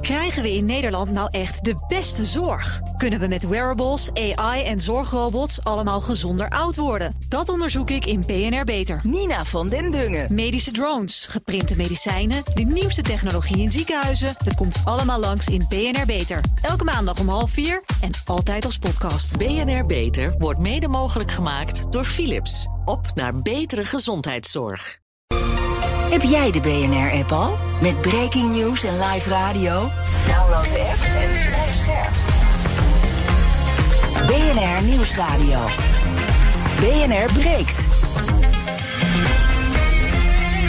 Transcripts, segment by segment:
Krijgen we in Nederland nou echt de beste zorg? Kunnen we met wearables, AI en zorgrobots allemaal gezonder oud worden? Dat onderzoek ik in BNR Beter. Nina van den Dungen. Medische drones, geprinte medicijnen, de nieuwste technologie in ziekenhuizen. Het komt allemaal langs in BNR Beter. Elke maandag om half vier en altijd als podcast. BNR Beter wordt mede mogelijk gemaakt door Philips. Op naar betere gezondheidszorg. Heb jij de BNR-app al? Met breaking news en live radio? Download de app en blijf scherp. BNR Nieuwsradio. BNR breekt.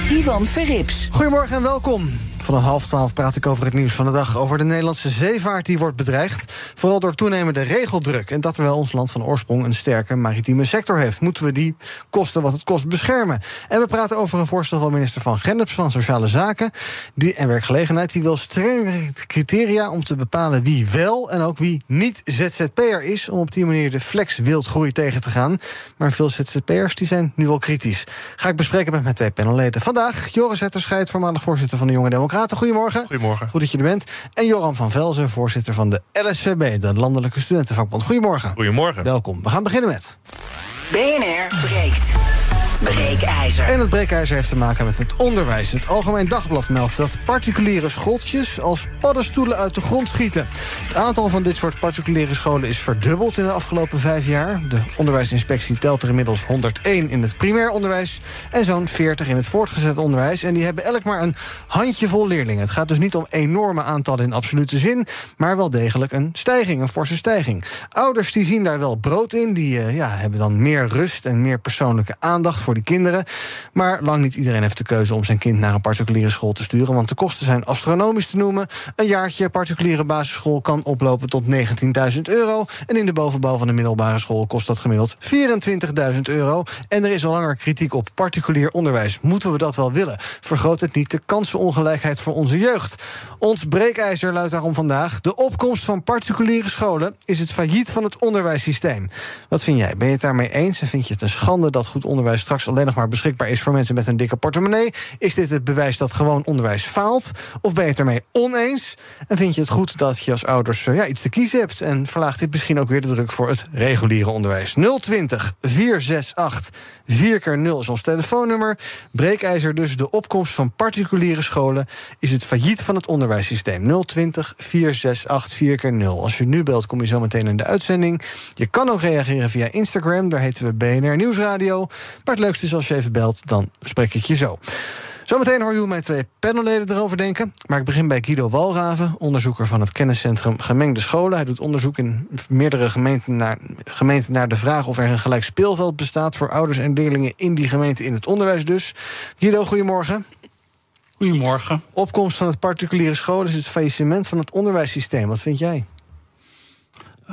Ivan Verrips. Goedemorgen en welkom. Vanaf half twaalf praat ik over het nieuws van de dag. Over de Nederlandse zeevaart die wordt bedreigd. Vooral door toenemende regeldruk. En dat terwijl ons land van oorsprong een sterke maritieme sector heeft. Moeten we die kosten wat het kost beschermen. En we praten over een voorstel van minister Van Gendeps van Sociale Zaken die, en Werkgelegenheid. Die wil strengere criteria om te bepalen wie wel en ook wie niet ZZP'er is. Om op die manier de flex wildgroei tegen te gaan. Maar veel ZZP'ers die zijn nu wel kritisch. Ga ik bespreken met mijn twee panelleden. Vandaag Joris Hetterscheid, voormalig voorzitter van de Jonge Democraten. Goedemorgen. Goedemorgen. Goed dat je er bent. En Joran van Velzen, voorzitter van de LSVB, de Landelijke Studentenvakbond. Goedemorgen. Goedemorgen. Welkom. We gaan beginnen met. BNR breekt. Breekijzer. En het breekijzer heeft te maken met het onderwijs. Het Algemeen Dagblad meldt dat particuliere schooltjes als paddenstoelen uit de grond schieten. Het aantal van dit soort particuliere scholen is verdubbeld in de afgelopen vijf jaar. De onderwijsinspectie telt er inmiddels 101 in het primair onderwijs en zo'n 40 in het voortgezet onderwijs. En die hebben elk maar een handjevol leerlingen. Het gaat dus niet om enorme aantallen in absolute zin, maar wel degelijk een stijging, een forse stijging. Ouders die zien daar wel brood in, die uh, ja, hebben dan meer rust en meer persoonlijke aandacht voor de kinderen. Maar lang niet iedereen heeft de keuze om zijn kind naar een particuliere school te sturen. Want de kosten zijn astronomisch te noemen. Een jaartje particuliere basisschool kan oplopen tot 19.000 euro. En in de bovenbouw van de middelbare school kost dat gemiddeld 24.000 euro. En er is al langer kritiek op particulier onderwijs. Moeten we dat wel willen? Vergroot het niet de kansenongelijkheid voor onze jeugd? Ons breekijzer luidt daarom vandaag. De opkomst van particuliere scholen is het failliet van het onderwijssysteem. Wat vind jij? Ben je het daarmee eens? En vind je het een schande dat goed onderwijs straks alleen nog maar beschikbaar is voor mensen met een dikke portemonnee? Is dit het bewijs dat gewoon onderwijs faalt? Of ben je het ermee oneens? En vind je het goed dat je als ouders ja, iets te kiezen hebt? En verlaagt dit misschien ook weer de druk voor het reguliere onderwijs? 020 468 4 keer 0 is ons telefoonnummer. Breekijzer dus, de opkomst van particuliere scholen is het failliet van het onderwijssysteem. 020 468 4 keer 0 Als je nu belt, kom je zo meteen in de uitzending. Je kan ook reageren via Instagram, daar heten we BNR Nieuwsradio. Maar het leukste is als je even belt, dan spreek ik je zo. Zometeen hoor je hoe mijn twee panelleden erover denken. Maar ik begin bij Guido Walraven, onderzoeker van het kenniscentrum Gemengde Scholen. Hij doet onderzoek in meerdere gemeenten naar, gemeenten naar de vraag of er een gelijk speelveld bestaat voor ouders en leerlingen in die gemeente in het onderwijs dus. Guido, goedemorgen. Goedemorgen. Opkomst van het particuliere scholen is het faillissement van het onderwijssysteem. Wat vind jij?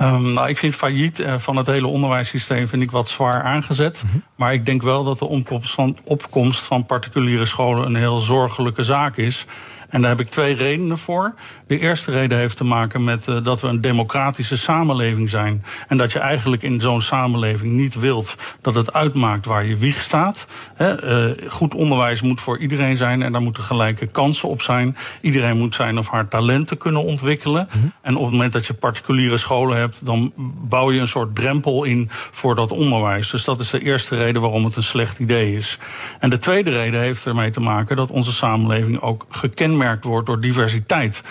Um, nou, ik vind failliet uh, van het hele onderwijssysteem vind ik wat zwaar aangezet. Mm -hmm. Maar ik denk wel dat de opkomst van, opkomst van particuliere scholen een heel zorgelijke zaak is. En daar heb ik twee redenen voor. De eerste reden heeft te maken met uh, dat we een democratische samenleving zijn. En dat je eigenlijk in zo'n samenleving niet wilt dat het uitmaakt waar je wieg staat. He, uh, goed onderwijs moet voor iedereen zijn en daar moeten gelijke kansen op zijn. Iedereen moet zijn of haar talenten kunnen ontwikkelen. Mm -hmm. En op het moment dat je particuliere scholen hebt, dan bouw je een soort drempel in voor dat onderwijs. Dus dat is de eerste reden waarom het een slecht idee is. En de tweede reden heeft ermee te maken dat onze samenleving ook gekenmerkt wordt door diversiteit.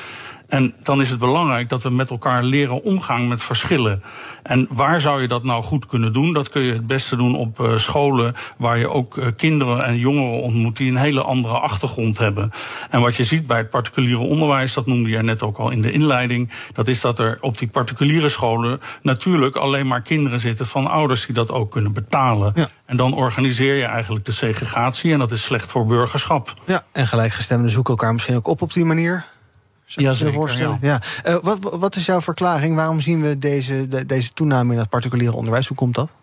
En dan is het belangrijk dat we met elkaar leren omgaan met verschillen. En waar zou je dat nou goed kunnen doen? Dat kun je het beste doen op uh, scholen waar je ook uh, kinderen en jongeren ontmoet die een hele andere achtergrond hebben. En wat je ziet bij het particuliere onderwijs, dat noemde je net ook al in de inleiding, dat is dat er op die particuliere scholen natuurlijk alleen maar kinderen zitten van ouders die dat ook kunnen betalen. Ja. En dan organiseer je eigenlijk de segregatie en dat is slecht voor burgerschap. Ja, en gelijkgestemden zoeken elkaar misschien ook op op die manier. Ja, zeker, voorstellen. Ja. ja. Uh, wat, wat is jouw verklaring? Waarom zien we deze, de, deze toename in het particuliere onderwijs? Hoe komt dat?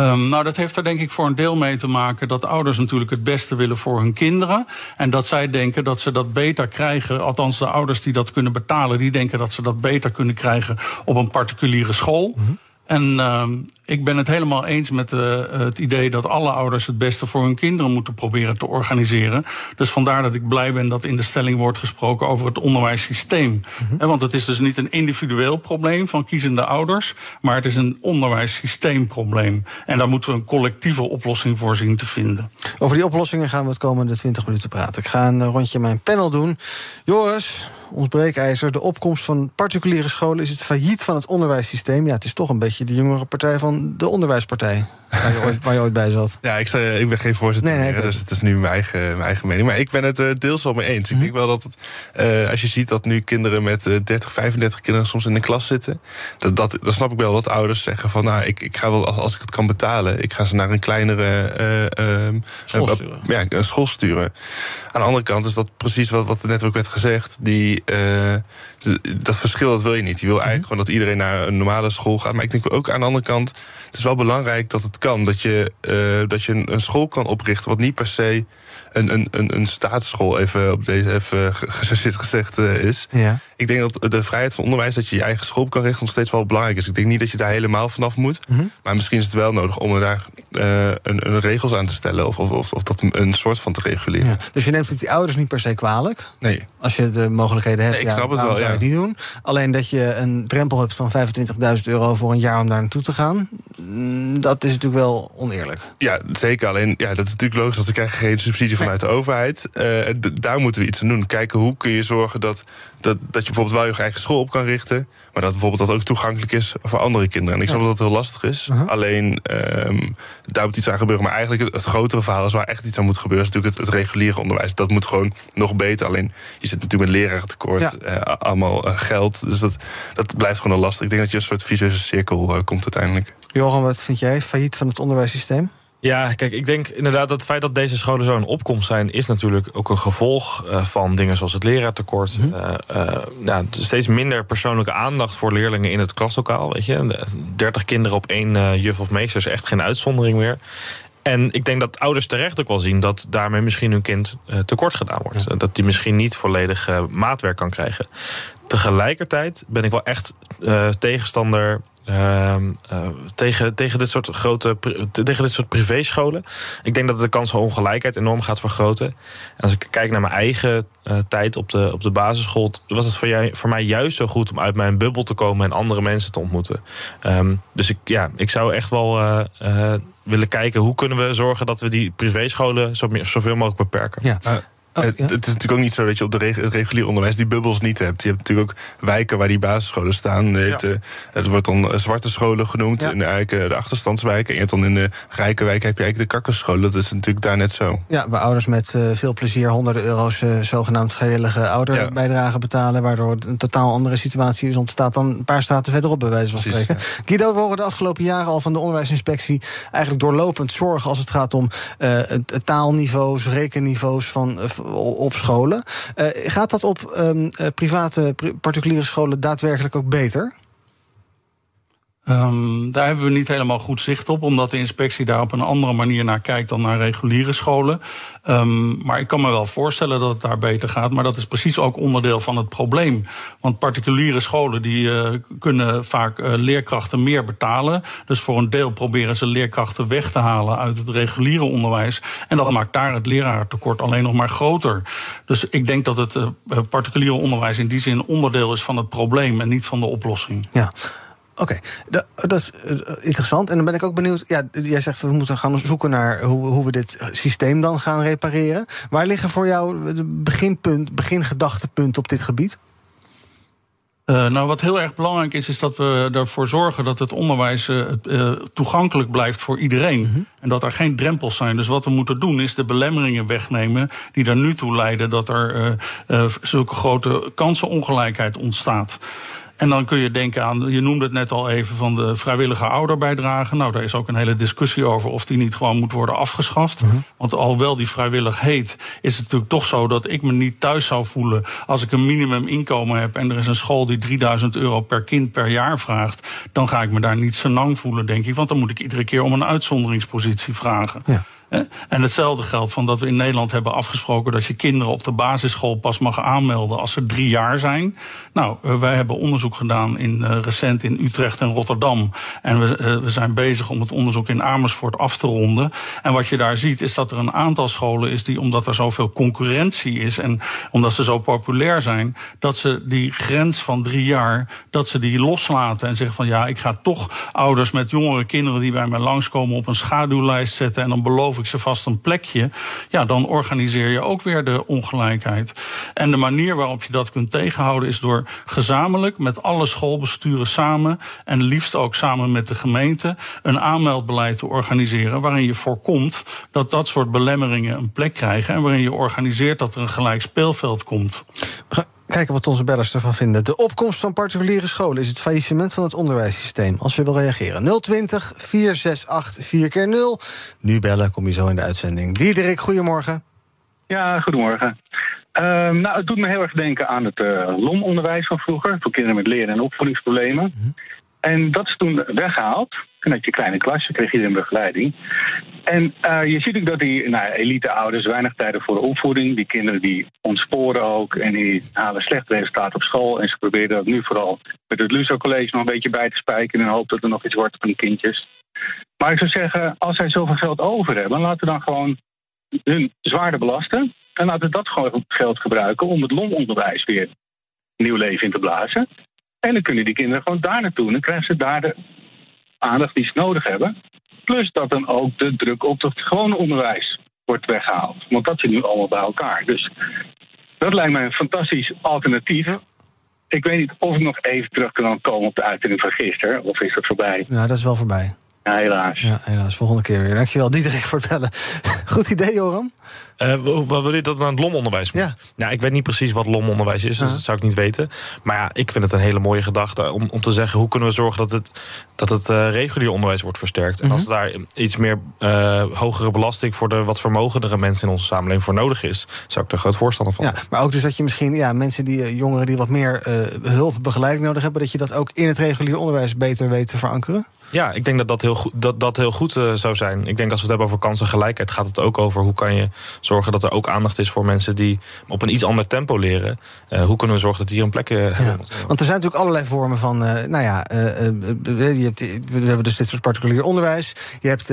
Um, nou, dat heeft er denk ik voor een deel mee te maken dat ouders natuurlijk het beste willen voor hun kinderen. En dat zij denken dat ze dat beter krijgen. Althans, de ouders die dat kunnen betalen, die denken dat ze dat beter kunnen krijgen op een particuliere school. Mm -hmm. En uh, ik ben het helemaal eens met uh, het idee dat alle ouders het beste voor hun kinderen moeten proberen te organiseren. Dus vandaar dat ik blij ben dat in de stelling wordt gesproken over het onderwijssysteem. Mm -hmm. Want het is dus niet een individueel probleem van kiezende ouders, maar het is een onderwijssysteemprobleem. En daar moeten we een collectieve oplossing voor zien te vinden. Over die oplossingen gaan we het komende 20 minuten praten. Ik ga een rondje mijn panel doen. Joris, ons breekijzer. De opkomst van particuliere scholen is het failliet van het onderwijssysteem. Ja, het is toch een beetje de jongere partij van de onderwijspartij. Waar je ooit, waar je ooit bij zat. Ja, ik, zei, ik ben geen voorzitter Nee, nee, meer, ik dus het is nu mijn eigen, mijn eigen mening. Maar ik ben het uh, deels wel mee eens. Ik denk wel dat het, uh, als je ziet dat nu kinderen met uh, 30, 35 kinderen soms in de klas zitten, dat, dat, dan snap ik wel dat ouders zeggen van, nou, ik, ik ga wel, als, als ik het kan betalen, ik ga ze naar een kleinere school sturen. ja, een school sturen. Aan de andere kant is dat precies wat, wat net ook werd gezegd, die dat verschil dat wil je niet. Je wil eigenlijk gewoon dat iedereen naar een normale school gaat. Maar ik denk ook aan de andere kant, het is wel belangrijk dat het kan. Dat je, uh, dat je een, school kan oprichten wat niet per se een, een, een, een staatsschool even op deze even gezegd uh, is. Ja. Ik denk dat de vrijheid van onderwijs, dat je je eigen school kan richten, nog steeds wel belangrijk is. Ik denk niet dat je daar helemaal vanaf moet. Mm -hmm. Maar misschien is het wel nodig om er daar uh, een, een, regels aan te stellen. Of, of, of, of dat een soort van te reguleren. Ja. Dus je neemt het die ouders niet per se kwalijk? Nee. Als je de mogelijkheden hebt, nee, ik ja, snap het wel, zou je ja. het niet doen. Alleen dat je een drempel hebt van 25.000 euro voor een jaar om daar naartoe te gaan. Dat is natuurlijk wel oneerlijk. Ja, zeker. Alleen, ja, dat is natuurlijk logisch, want ze krijgen geen subsidie vanuit nee. de overheid. Uh, daar moeten we iets aan doen. Kijken hoe kun je zorgen dat, dat, dat je bijvoorbeeld wel je eigen school op kan richten. Maar dat bijvoorbeeld dat ook toegankelijk is voor andere kinderen. En ik snap ja. dat het heel lastig is. Uh -huh. Alleen, um, daar moet iets aan gebeuren. Maar eigenlijk het, het, grotere verhaal is waar echt iets aan moet gebeuren... is natuurlijk het, het reguliere onderwijs. Dat moet gewoon nog beter. Alleen, je zit natuurlijk met lerarentekort. Ja. Uh, allemaal uh, geld. Dus dat, dat blijft gewoon een lastig. Ik denk dat je een soort visueuze cirkel uh, komt uiteindelijk. Johan, wat vind jij? Failliet van het onderwijssysteem? Ja, kijk, ik denk inderdaad dat het feit dat deze scholen zo in opkomst zijn, is natuurlijk ook een gevolg uh, van dingen zoals het leraartekort. Mm -hmm. uh, uh, ja, steeds minder persoonlijke aandacht voor leerlingen in het klaslokaal. Weet je, 30 kinderen op één juf of meester is echt geen uitzondering meer. En ik denk dat ouders terecht ook wel zien dat daarmee misschien hun kind tekort gedaan wordt. Ja. Dat die misschien niet volledig maatwerk kan krijgen. Tegelijkertijd ben ik wel echt tegenstander uh, uh, tegen, tegen dit soort grote tegen dit soort privéscholen. Ik denk dat de kans van ongelijkheid enorm gaat vergroten. En als ik kijk naar mijn eigen uh, tijd op de, op de basisschool, was het voor, jij, voor mij juist zo goed om uit mijn bubbel te komen en andere mensen te ontmoeten. Um, dus ik, ja, ik zou echt wel uh, willen kijken hoe kunnen we zorgen dat we die privéscholen zo, zoveel mogelijk beperken. Ja. Oh, het, ja? het, is natuurlijk ook niet zo dat je op de reg het regulier onderwijs die bubbels niet hebt. Je hebt natuurlijk ook wijken waar die basisscholen staan. Je hebt, ja. uh, het wordt dan zwarte scholen genoemd. Ja. In de, eigenlijk, de achterstandswijken. En je hebt dan in de rijke wijk heb je eigenlijk de kakkerscholen. Dat is natuurlijk daar net zo. Ja, waar ouders met uh, veel plezier honderden euro's uh, zogenaamd vrijwillige ouderbijdrage betalen. Waardoor een totaal andere situatie is ontstaat dan een paar straten verderop, bij wijze van Precies, spreken. Guido, we horen de afgelopen jaren al van de onderwijsinspectie eigenlijk doorlopend zorgen als het gaat om taalniveaus, rekenniveaus van op scholen. Uh, gaat dat op um, private, particuliere scholen daadwerkelijk ook beter? Um, daar hebben we niet helemaal goed zicht op, omdat de inspectie daar op een andere manier naar kijkt dan naar reguliere scholen. Um, maar ik kan me wel voorstellen dat het daar beter gaat, maar dat is precies ook onderdeel van het probleem. Want particuliere scholen die uh, kunnen vaak uh, leerkrachten meer betalen. Dus voor een deel proberen ze leerkrachten weg te halen uit het reguliere onderwijs. En dat maakt daar het leraartekort alleen nog maar groter. Dus ik denk dat het uh, particuliere onderwijs in die zin onderdeel is van het probleem en niet van de oplossing. Ja. Oké, okay. dat, is uh, interessant. En dan ben ik ook benieuwd. Ja, jij zegt we moeten gaan zoeken naar hoe, hoe we dit systeem dan gaan repareren. Waar liggen voor jou het beginpunt, begingedachtepunt op dit gebied? Uh, nou, wat heel erg belangrijk is, is dat we ervoor zorgen dat het onderwijs uh, uh, toegankelijk blijft voor iedereen. Mm -hmm. En dat er geen drempels zijn. Dus wat we moeten doen, is de belemmeringen wegnemen die er nu toe leiden dat er zulke grote kansenongelijkheid ontstaat. En dan kun je denken aan, je noemde het net al even van de vrijwillige ouderbijdrage. Nou, daar is ook een hele discussie over of die niet gewoon moet worden afgeschaft. Mhm. Uh -huh. Want alhoewel die vrijwillig heet, is het natuurlijk toch zo dat ik me niet thuis zou voelen als ik een minimuminkomen heb en er is een school die 3000 euro per kind per jaar vraagt. Dan ga ik me daar niet senang voelen, denk ik. Want dan moet ik iedere keer om een uitzonderingspositie vragen. Ja. En hetzelfde geldt van dat we in Nederland hebben afgesproken dat je kinderen op de basisschool pas mag aanmelden als ze drie jaar zijn. Nou, eh, wij hebben onderzoek gedaan in, uh, recent in Utrecht en Rotterdam. En we, uh, we zijn bezig om het onderzoek in Amersfoort af te ronden. En wat je daar ziet is dat er een aantal scholen is die, omdat er zoveel concurrentie is en omdat ze zo populair zijn, dat ze die grens van drie jaar, dat ze die loslaten en zeggen van ja, ik ga toch ouders met jongere kinderen die bij mij langskomen op een schaduwlijst zetten en dan ik ze vast een plekje. Ja, dan organiseer je ook weer de ongelijkheid. En de manier waarop je dat kunt tegenhouden is door gezamenlijk met alle schoolbesturen samen en liefst ook samen met de gemeente een aanmeldbeleid te organiseren waarin je voorkomt dat dat soort belemmeringen een plek krijgen en waarin je organiseert dat er een gelijk speelveld komt. Kijken wat onze bellers ervan vinden. De opkomst van particuliere scholen is het faillissement van het onderwijssysteem. Als je wil reageren. 020 468 4 keer 0 Nu bellen, kom je zo in de uitzending. Diederik, goedemorgen. Ja, goedemorgen. Uh, nou, het doet me heel erg denken aan het uh, LOM-onderwijs van vroeger. Voor kinderen met leren- en opvoedingsproblemen. Mm -hmm. En dat is toen weggehaald. Toen had je kleine klasje, kreeg iedereen begeleiding. En uh, je ziet ook dat die nou, elite-ouders weinig tijd voor de opvoeding. Die kinderen die ontsporen ook en die halen slecht resultaat op school. En ze proberen dat nu vooral met het Luso College nog een beetje bij te spijken. En hoop dat er nog iets wordt van die kindjes. Maar ik zou zeggen, als zij zoveel geld over hebben, laten we dan gewoon hun zwaarder belasten. En laten we dat gewoon geld gebruiken om het lomonderwijs weer nieuw leven in te blazen. En dan kunnen die kinderen gewoon daar naartoe. En dan krijgen ze daar de aandacht die ze nodig hebben. Plus dat dan ook de druk op het gewone onderwijs wordt weggehaald. Want dat zit nu allemaal bij elkaar. Dus dat lijkt mij een fantastisch alternatief. Ja. Ik weet niet of ik nog even terug kan komen op de uitzending van gisteren. Of is dat voorbij? Ja, dat is wel voorbij. Ja, helaas. Ja, helaas. Volgende keer weer. Dankjewel, Diederik, voor het bellen. Goed idee, Joram. Uh, wat wil je dat aan het lomonderwijs moet? Ja. Nou, ik weet niet precies wat lomonderwijs is, dus dat zou ik niet weten. Maar ja, ik vind het een hele mooie gedachte om, om te zeggen... hoe kunnen we zorgen dat het, dat het uh, regulier onderwijs wordt versterkt. En als daar iets meer uh, hogere belasting... voor de wat vermogendere mensen in onze samenleving voor nodig is... zou ik er groot voorstander van Ja, maar ook dus dat je misschien ja, mensen die eh, jongeren die wat meer uh, hulp, begeleiding nodig hebben, dat je dat ook in het regulier onderwijs beter weet te verankeren? Ja, ik denk dat dat heel dat, dat heel goed uh, zou zijn. Ik denk als we het hebben over kansengelijkheid, gaat het ook over hoe kan je zorgen dat er ook aandacht is voor mensen die op een iets ander tempo leren. Uh, hoe kunnen we zorgen dat die hier een plek uh, hebben? Ja, want er zijn natuurlijk allerlei vormen van, nou ja, je hebt, we hebben dus dit soort particulier onderwijs. Je hebt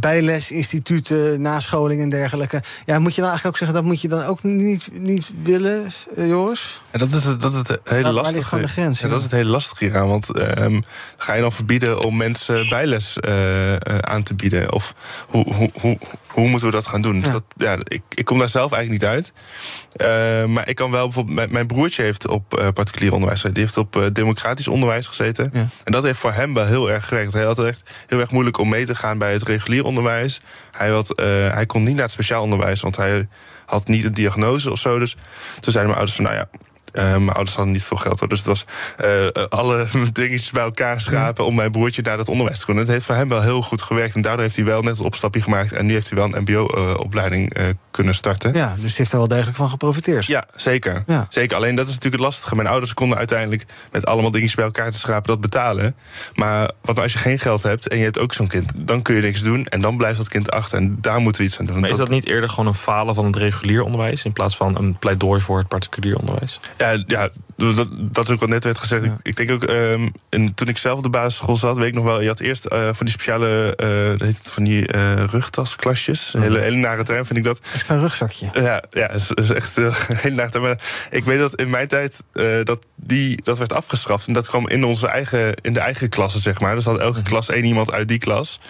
bijlesinstituten, nascholing en dergelijke. Ja, moet je nou eigenlijk ook zeggen dat moet je dan ook niet, niet willen, Joris? Ja, dat is het, dat is het hele lastige. Waar ligt de grens? Ja, dat is het hele lastige hieraan. Want um, ga je dan verbieden om mensen bijles uh, uh, aan te bieden? Of hoe, hoe, hoe, hoe moeten we dat gaan doen? Ja. Dus dat, ja, ik, ik kom daar zelf eigenlijk niet uit. Uh, maar ik kan wel bijvoorbeeld. Mijn, mijn broertje heeft op uh, particulier onderwijs gezeten. Die heeft op democratisch onderwijs gezeten. Ja. En dat heeft voor hem wel heel erg gewerkt. Hij had echt heel erg moeilijk om mee te gaan bij het regulier onderwijs. Hij, had, hij kon niet naar het speciaal onderwijs, want hij had niet een diagnose of zo. Dus toen zeiden mijn ouders van nou ja. Uh, mijn ouders hadden niet veel geld, hoor. dus het was uh, alle dingetjes bij elkaar schrapen om mijn broertje naar dat onderwijs te kunnen. Het heeft voor hem wel heel goed gewerkt en daardoor heeft hij wel net een opstapje gemaakt en nu heeft hij wel een MBO-opleiding uh, kunnen starten. Ja, dus hij heeft er wel degelijk van geprofiteerd. Ja, zeker. Ja. zeker. Alleen dat is natuurlijk het lastige. Mijn ouders konden uiteindelijk met allemaal dingetjes bij elkaar te schrapen dat betalen. Maar wat nou als je geen geld hebt en je hebt ook zo'n kind, dan kun je niks doen en dan blijft dat kind achter en daar moeten we iets aan doen. Maar is dat niet eerder gewoon een falen van het regulier onderwijs in plaats van een pleidooi voor het particulier onderwijs? Ja, ja dat, dat is ook wat net werd gezegd. Ja. Ik, denk ook, um, en toen ik zelf op de basisschool zat, weet ik nog wel, je had eerst uh, van die speciale, uh, dat heet het, van die uh, rugtasklasjes. Een hele, hele nare term vind ik dat. Extra rugzakje. Ja, ja is, is echt een hele nare term. Maar ik weet dat in mijn tijd dat die, dat werd afgeschaft. En dat kwam in onze eigen, in de eigen klasse, zeg maar. Dus had elke klas één iemand uit die klas.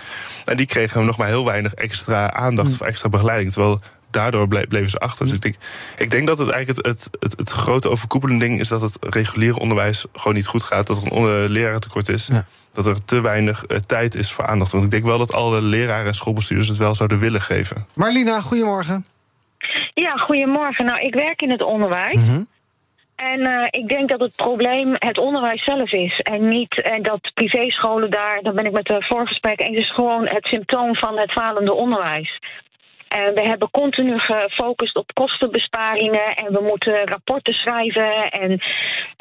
En die kregen nog maar heel weinig extra aandacht of extra begeleiding. Terwijl daardoor bleven ze achter. Dus ik denk, ik denk dat het eigenlijk het, het, het, het grote overkoepelende ding is dat het reguliere onderwijs gewoon niet goed gaat. Dat er een lerarentekort is. Ja. Dat er te weinig uh, tijd is voor aandacht. Want ik denk wel dat alle leraren en schoolbestuurders het wel zouden willen geven. Marlina, goedemorgen. Ja, goedemorgen. Nou, ik werk in het onderwijs. Mm -hmm. En uh, ik denk dat het probleem het onderwijs zelf is. En niet en dat privéscholen daar, daar ben ik met de voorgesprek eens, is gewoon het symptoom van het falende onderwijs. We hebben continu gefocust op kostenbesparingen en we moeten rapporten schrijven en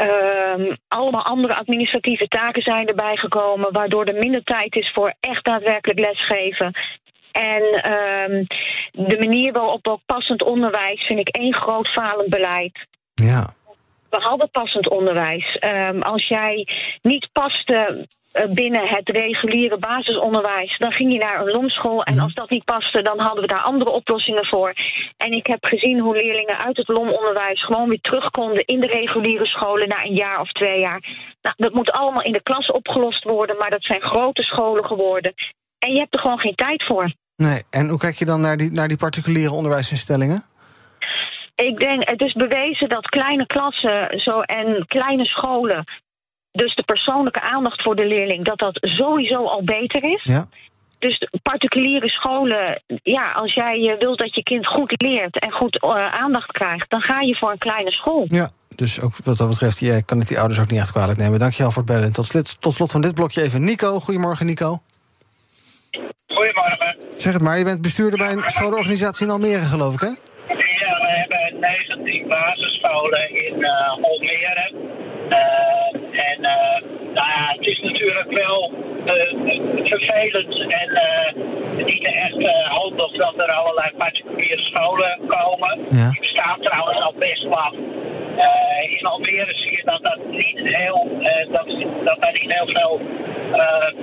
uh, allemaal andere administratieve taken zijn erbij gekomen, waardoor er minder tijd is voor echt daadwerkelijk lesgeven. En ehm, de manier waarop ook passend onderwijs vind ik één groot falend beleid. Ja. Behalve passend onderwijs. Ehm, als jij niet paste eh, binnen het reguliere basisonderwijs, dan ging je naar een lomschool. En als dat niet paste, dan hadden we daar andere oplossingen voor. En ik heb gezien hoe leerlingen uit het lomonderwijs gewoon weer terug konden in de reguliere scholen na een jaar of twee jaar. Nou, dat moet allemaal in de klas opgelost worden, maar dat zijn grote scholen geworden. En je hebt er gewoon geen tijd voor. Nee, en hoe kijk je dan naar die, naar die particuliere onderwijsinstellingen? Ik denk, het is bewezen dat kleine klassen zo, en kleine scholen, dus de persoonlijke aandacht voor de leerling, dat dat sowieso al beter is. Ja. Dus particuliere scholen, ja, als jij eh, wilt dat je kind goed leert en goed eh, aandacht krijgt, dan ga je voor een kleine school. Ja, dus ook wat dat betreft, je kan het die ouders ook niet echt kwalijk nemen. Dankjewel voor het bellen. Tot slot, tot slot van dit blokje even Nico. Goedemorgen, Nico. Goedemorgen. Zeg het maar, je bent bestuurder bij een scholenorganisatie in Almere, geloof ik, hè? Ja, we hebben 19 basisscholen in uh, Almere. Uh, en uh, nou ja, het is natuurlijk wel vervelend en niet echt handig dat er allerlei particuliere scholen komen. Ja. Die bestaan trouwens al best lang. in Almere zie je dat, dat, niet heel, dat, dat er niet heel veel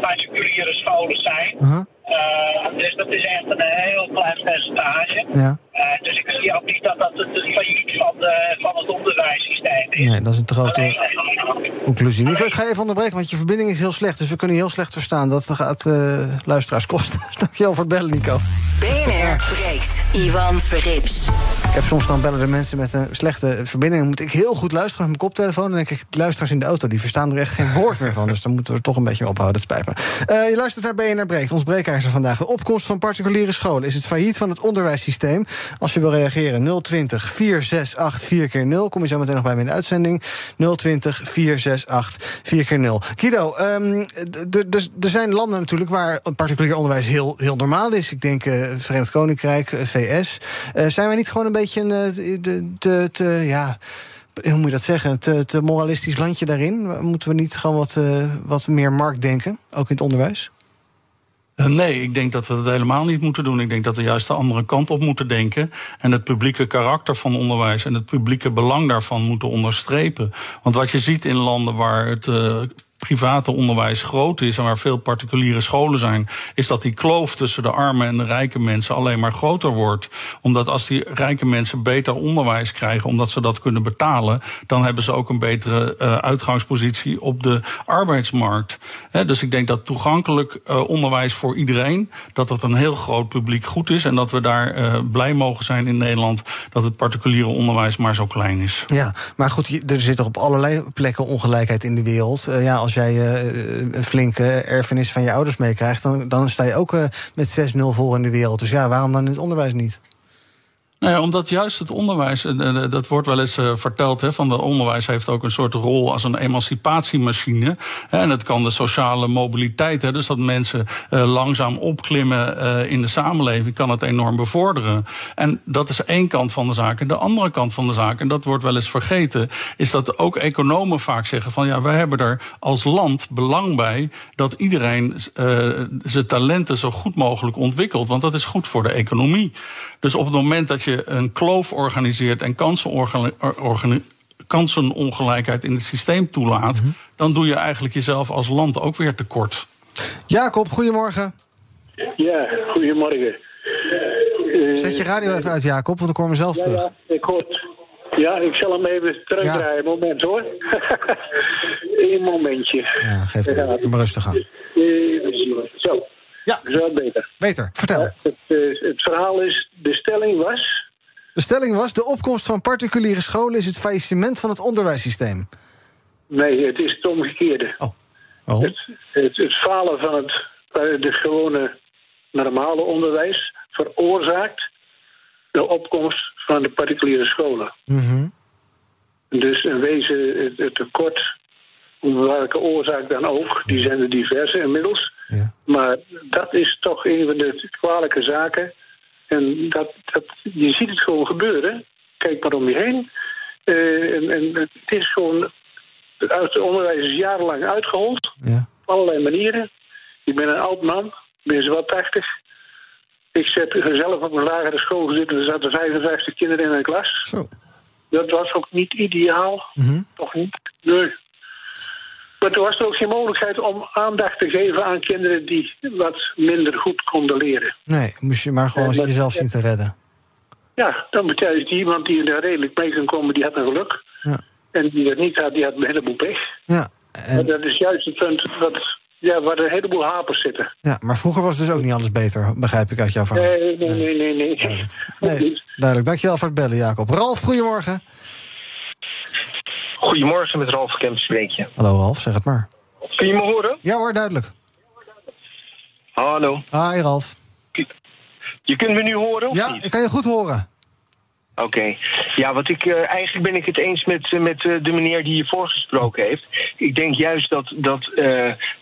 particuliere scholen zijn. Uh-huh. Uh, dus dat is echt een heel klein percentage. Ja. Uh, dus ik zie ook niet dat dat het failliet van, de, van het onderwijssysteem is. Nee, dat is een te grote conclusie. Nico, ik ga even onderbreken, want je verbinding is heel slecht. Dus we kunnen je heel slecht verstaan. Dat gaat uh, luisteraars kosten. Dankjewel voor het bellen, Nico. BNR breekt. Ivan Verrips. Ik heb soms dan bellen de mensen met een slechte verbinding. Dan moet ik heel goed luisteren met mijn koptelefoon. Dan denk ik, luisteraars in de auto, die verstaan er echt geen woord meer van. Dus dan moeten we er toch een beetje ophouden, dat spijt me. Uh, je luistert naar BNR Breekt, ons breekijzer vandaag. De opkomst van particuliere scholen. Is het failliet van het onderwijssysteem? Als je wil reageren, 020 468 4 keer 0 Kom je zo meteen nog bij me in de uitzending. 020 468 4 keer 0 Guido, um, er zijn landen natuurlijk waar particulier onderwijs heel, heel normaal is. Ik denk uh, Verenigd Koninkrijk, VS. Uh, zijn wij niet gewoon een beetje een te, te, ja, hoe moet je dat zeggen, te, te moralistisch landje daarin? Moeten we niet gewoon wat, uh, wat meer markt denken, ook in het onderwijs? Nee, ik denk dat we dat helemaal niet moeten doen. Ik denk dat we juist de andere kant op moeten denken. En het publieke karakter van onderwijs en het publieke belang daarvan moeten onderstrepen. Want wat je ziet in landen waar het. Private onderwijs groot is en waar veel particuliere scholen zijn, is dat die kloof tussen de arme en de rijke mensen alleen maar groter wordt. Omdat als die rijke mensen beter onderwijs krijgen, omdat ze dat kunnen betalen, dan hebben ze ook een betere uh, uitgangspositie op de arbeidsmarkt. Dus ik denk dat toegankelijk uh, onderwijs voor iedereen, dat dat een heel groot publiek goed is en dat we daar uh, blij mogen zijn in Nederland dat het particuliere onderwijs maar zo klein is. Ja, maar goed, er zit er op allerlei plekken ongelijkheid in de wereld. ja, als jij uh, een flinke erfenis van je ouders meekrijgt, dan, dan sta je ook uh, met 6-0 voor in de wereld. Dus ja, waarom dan in het onderwijs niet? Nou ja, omdat juist het onderwijs, dat wordt wel eens uh, verteld, hè, van de onderwijs heeft ook een soort rol als een emancipatiemachine. En het kan de sociale mobiliteit, hè, dus dat mensen uh, langzaam opklimmen in de samenleving, kan het enorm bevorderen. En dat is één kant van de zaak. En de andere kant van de zaak, en dat wordt wel eens vergeten, is dat ook economen vaak zeggen van ja, wij hebben er als land belang bij dat iedereen zijn talenten zo goed mogelijk ontwikkelt. Want dat is goed voor de economie. Dus op het moment dat je een kloof organiseert en kansenongelijkheid in het systeem toelaat, mm -hmm. dan doe je eigenlijk jezelf als land ook weer tekort. Jacob, goedemorgen. Ja, goedemorgen. Uh, Zet je radio even uit, Jacob, want ik hoor mezelf ja, terug. Ja, ik hoor. Ja, ik zal hem even terugdraaien. Ja. Moment hoor. Eén momentje. Ja, geef ja, maar rustig aan. Even zien. Zo. Ja, Zo beter. Beter, vertel. Ja, het, het, verhaal is, de stelling was... De stelling was, de opkomst van particuliere scholen is het faillissement van het onderwijssysteem. Nee, het is het omgekeerde. Oh, waarom? Het, het, het falen van het de gewone normale onderwijs veroorzaakt de opkomst van de particuliere scholen. Mm -hmm. Dus in wezen het, het tekort, om welke oorzaak dan ook, die zijn er diverse inmiddels. Ja. Maar dat is toch een van de kwalijke zaken. En dat, dat, je ziet het gewoon gebeuren. Kijk maar om je heen. Uh, en, en, het is gewoon... Het onderwijs is jarenlang uitgehold. Ja. Op allerlei manieren. Ik ben een oud man. Ik ben zo wat 80. Ik zet zelf op een lagere school zitten. Er zaten 55 kinderen in een klas. Zo. Dat was ook niet ideaal. Mhm. Toch niet? Nee. Maar er was er ook geen mogelijkheid om aandacht te geven aan kinderen die wat minder goed konden leren. Nee, moest je maar gewoon maar- jezelf zien te redden. Ja, dan betekent die iemand die er redelijk mee kan komen, die had een geluk. Ja. En die dat niet had, die had een heleboel pech. Ja, Maar dat is juist het punt wat, ja, waar een heleboel hapers zitten. ja, maar vroeger was dus ook niet alles beter, begrijp ik uit jouw verhaal. Nee, nee, nee, nee. nee. Nee, duidelijk. Dankjewel voor het bellen, Jacob. Ralf, goedemorgen. Goedemorgen, met Ralf Kemp spreek je. Hallo Ralf, zeg het maar. Kun je me horen? Ja hoor, duidelijk. Hallo. Hi Ralf. Je kunt me nu horen? Of Ja, niet? ik kan je goed horen. Oké. Ja, wat ik, eh, eigenlijk ben ik het eens met, eh, met eh, de meneer die hiervoor gesproken heeft. Ik denk juist dat, dat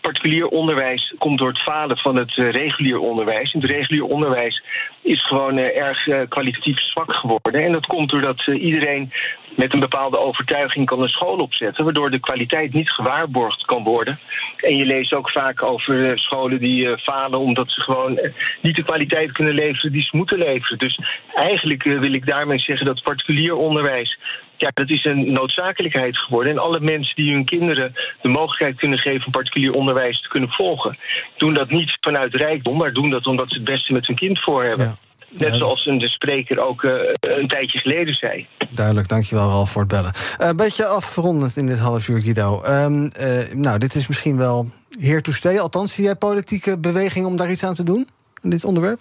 particulier onderwijs komt door het falen van het regulier onderwijs. En het regulier onderwijs is gewoon eh, erg eh, kwalitatief zwak geworden. En dat komt doordat eh, iedereen met een bepaalde overtuiging kan een school opzetten, waardoor de kwaliteit niet gewaarborgd kan worden. En je leest ook vaak over scholen die falen omdat ze gewoon niet de kwaliteit kunnen leveren die ze moeten leveren. Dus eigenlijk wil ik daarmee zeggen dat particulier onderwijs. Ja, dat is een noodzakelijkheid geworden. En alle mensen die hun kinderen de mogelijkheid kunnen geven om particulier onderwijs te kunnen volgen, doen dat niet vanuit rijkdom, maar doen dat omdat ze het beste met hun kind voor hebben. Net zoals een de spreker ook eh, een tijdje geleden zei. Duidelijk, dankjewel Ralf voor het bellen. Eh, een beetje afrondend in dit half uur, Guido. Ehm, eh, nou, dit is misschien wel heer to stay. Althans, zie jij politieke beweging om daar iets aan te doen? In dit onderwerp?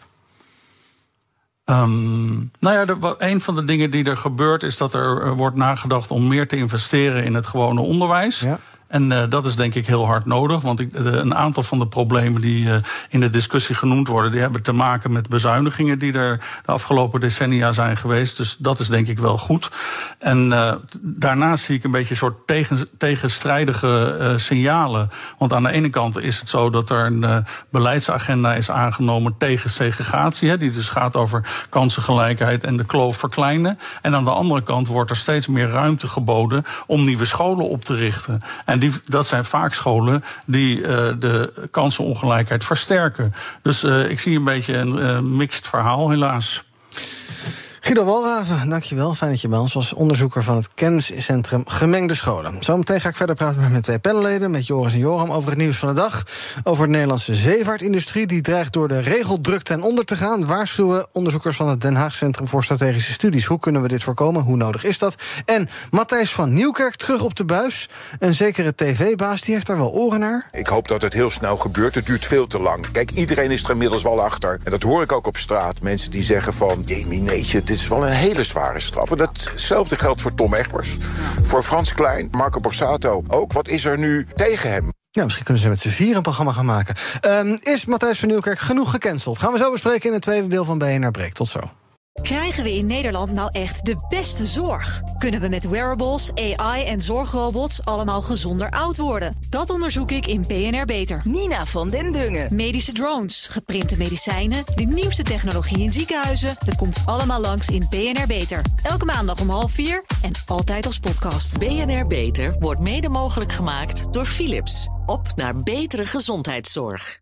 Ehm, nou ja, de, een van de dingen die er gebeurt is dat er eh, wordt nagedacht om meer te investeren in het gewone onderwijs. En eh, dat is denk ik heel hard nodig. Want ik, een aantal van de problemen die eh, in de discussie genoemd worden, die hebben te maken met bezuinigingen die er de afgelopen decennia zijn geweest. Dus dat is denk ik wel goed. En eh, daarnaast zie ik een beetje een soort tegen, tegenstrijdige signalen. Want aan de ene kant is het zo dat er een beleidsagenda is aangenomen tegen segregatie. Hè, die dus gaat over kansengelijkheid en de kloof verkleinen. En aan de andere kant wordt er steeds meer ruimte geboden om nieuwe scholen op te richten. En die, dat zijn vaak scholen die eh, de kansenongelijkheid versterken. Dus eh, ik zie een beetje een eh, mixed verhaal, helaas. Guido Walraven, dankjewel. Fijn dat je bij ons was. Onderzoeker van het kenniscentrum Gemengde Scholen. Zometeen ga ik verder praten met twee panelleden, met Joris en Joram, over het nieuws van de dag. Over de Nederlandse zeevaartindustrie, die dreigt door de regeldruk ten onder te gaan. Waarschuwen onderzoekers van het Den Haag Centrum voor Strategische Studies. Hoe kunnen we dit voorkomen? Hoe nodig is dat? En Matthijs van Nieuwkerk terug op de buis. Een zekere tv-baas, die heeft daar wel oren naar. Ik hoop dat het heel snel gebeurt. Het duurt veel te lang. Kijk, iedereen is er inmiddels wel achter. En dat hoor ik ook op straat. Mensen die zeggen van... Jemineetje, dit is wel een hele zware straf. En datzelfde geldt voor Tom Egbers. Voor Frans Klein, Marco Borsato ook. Wat is er nu tegen hem? Ja, misschien kunnen ze met z'n vier een programma gaan maken. Ehm, is Matthijs van Nieuwkerk genoeg gecanceld? Gaan we zo bespreken in het tweede deel van BNR Break. Tot zo. Krijgen we in Nederland nou echt de beste zorg? Kunnen we met wearables, AI en zorgrobots allemaal gezonder oud worden? Dat onderzoek ik in BNR Beter. Nina van den Dungen. Medische drones, geprinte medicijnen, de nieuwste technologie in ziekenhuizen. Het komt allemaal langs in BNR Beter. Elke maandag om half vier en altijd als podcast. BNR Beter wordt mede mogelijk gemaakt door Philips. Op naar betere gezondheidszorg.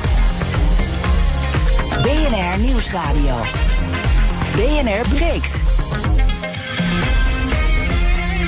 BNR Nieuwsradio. BNR breekt.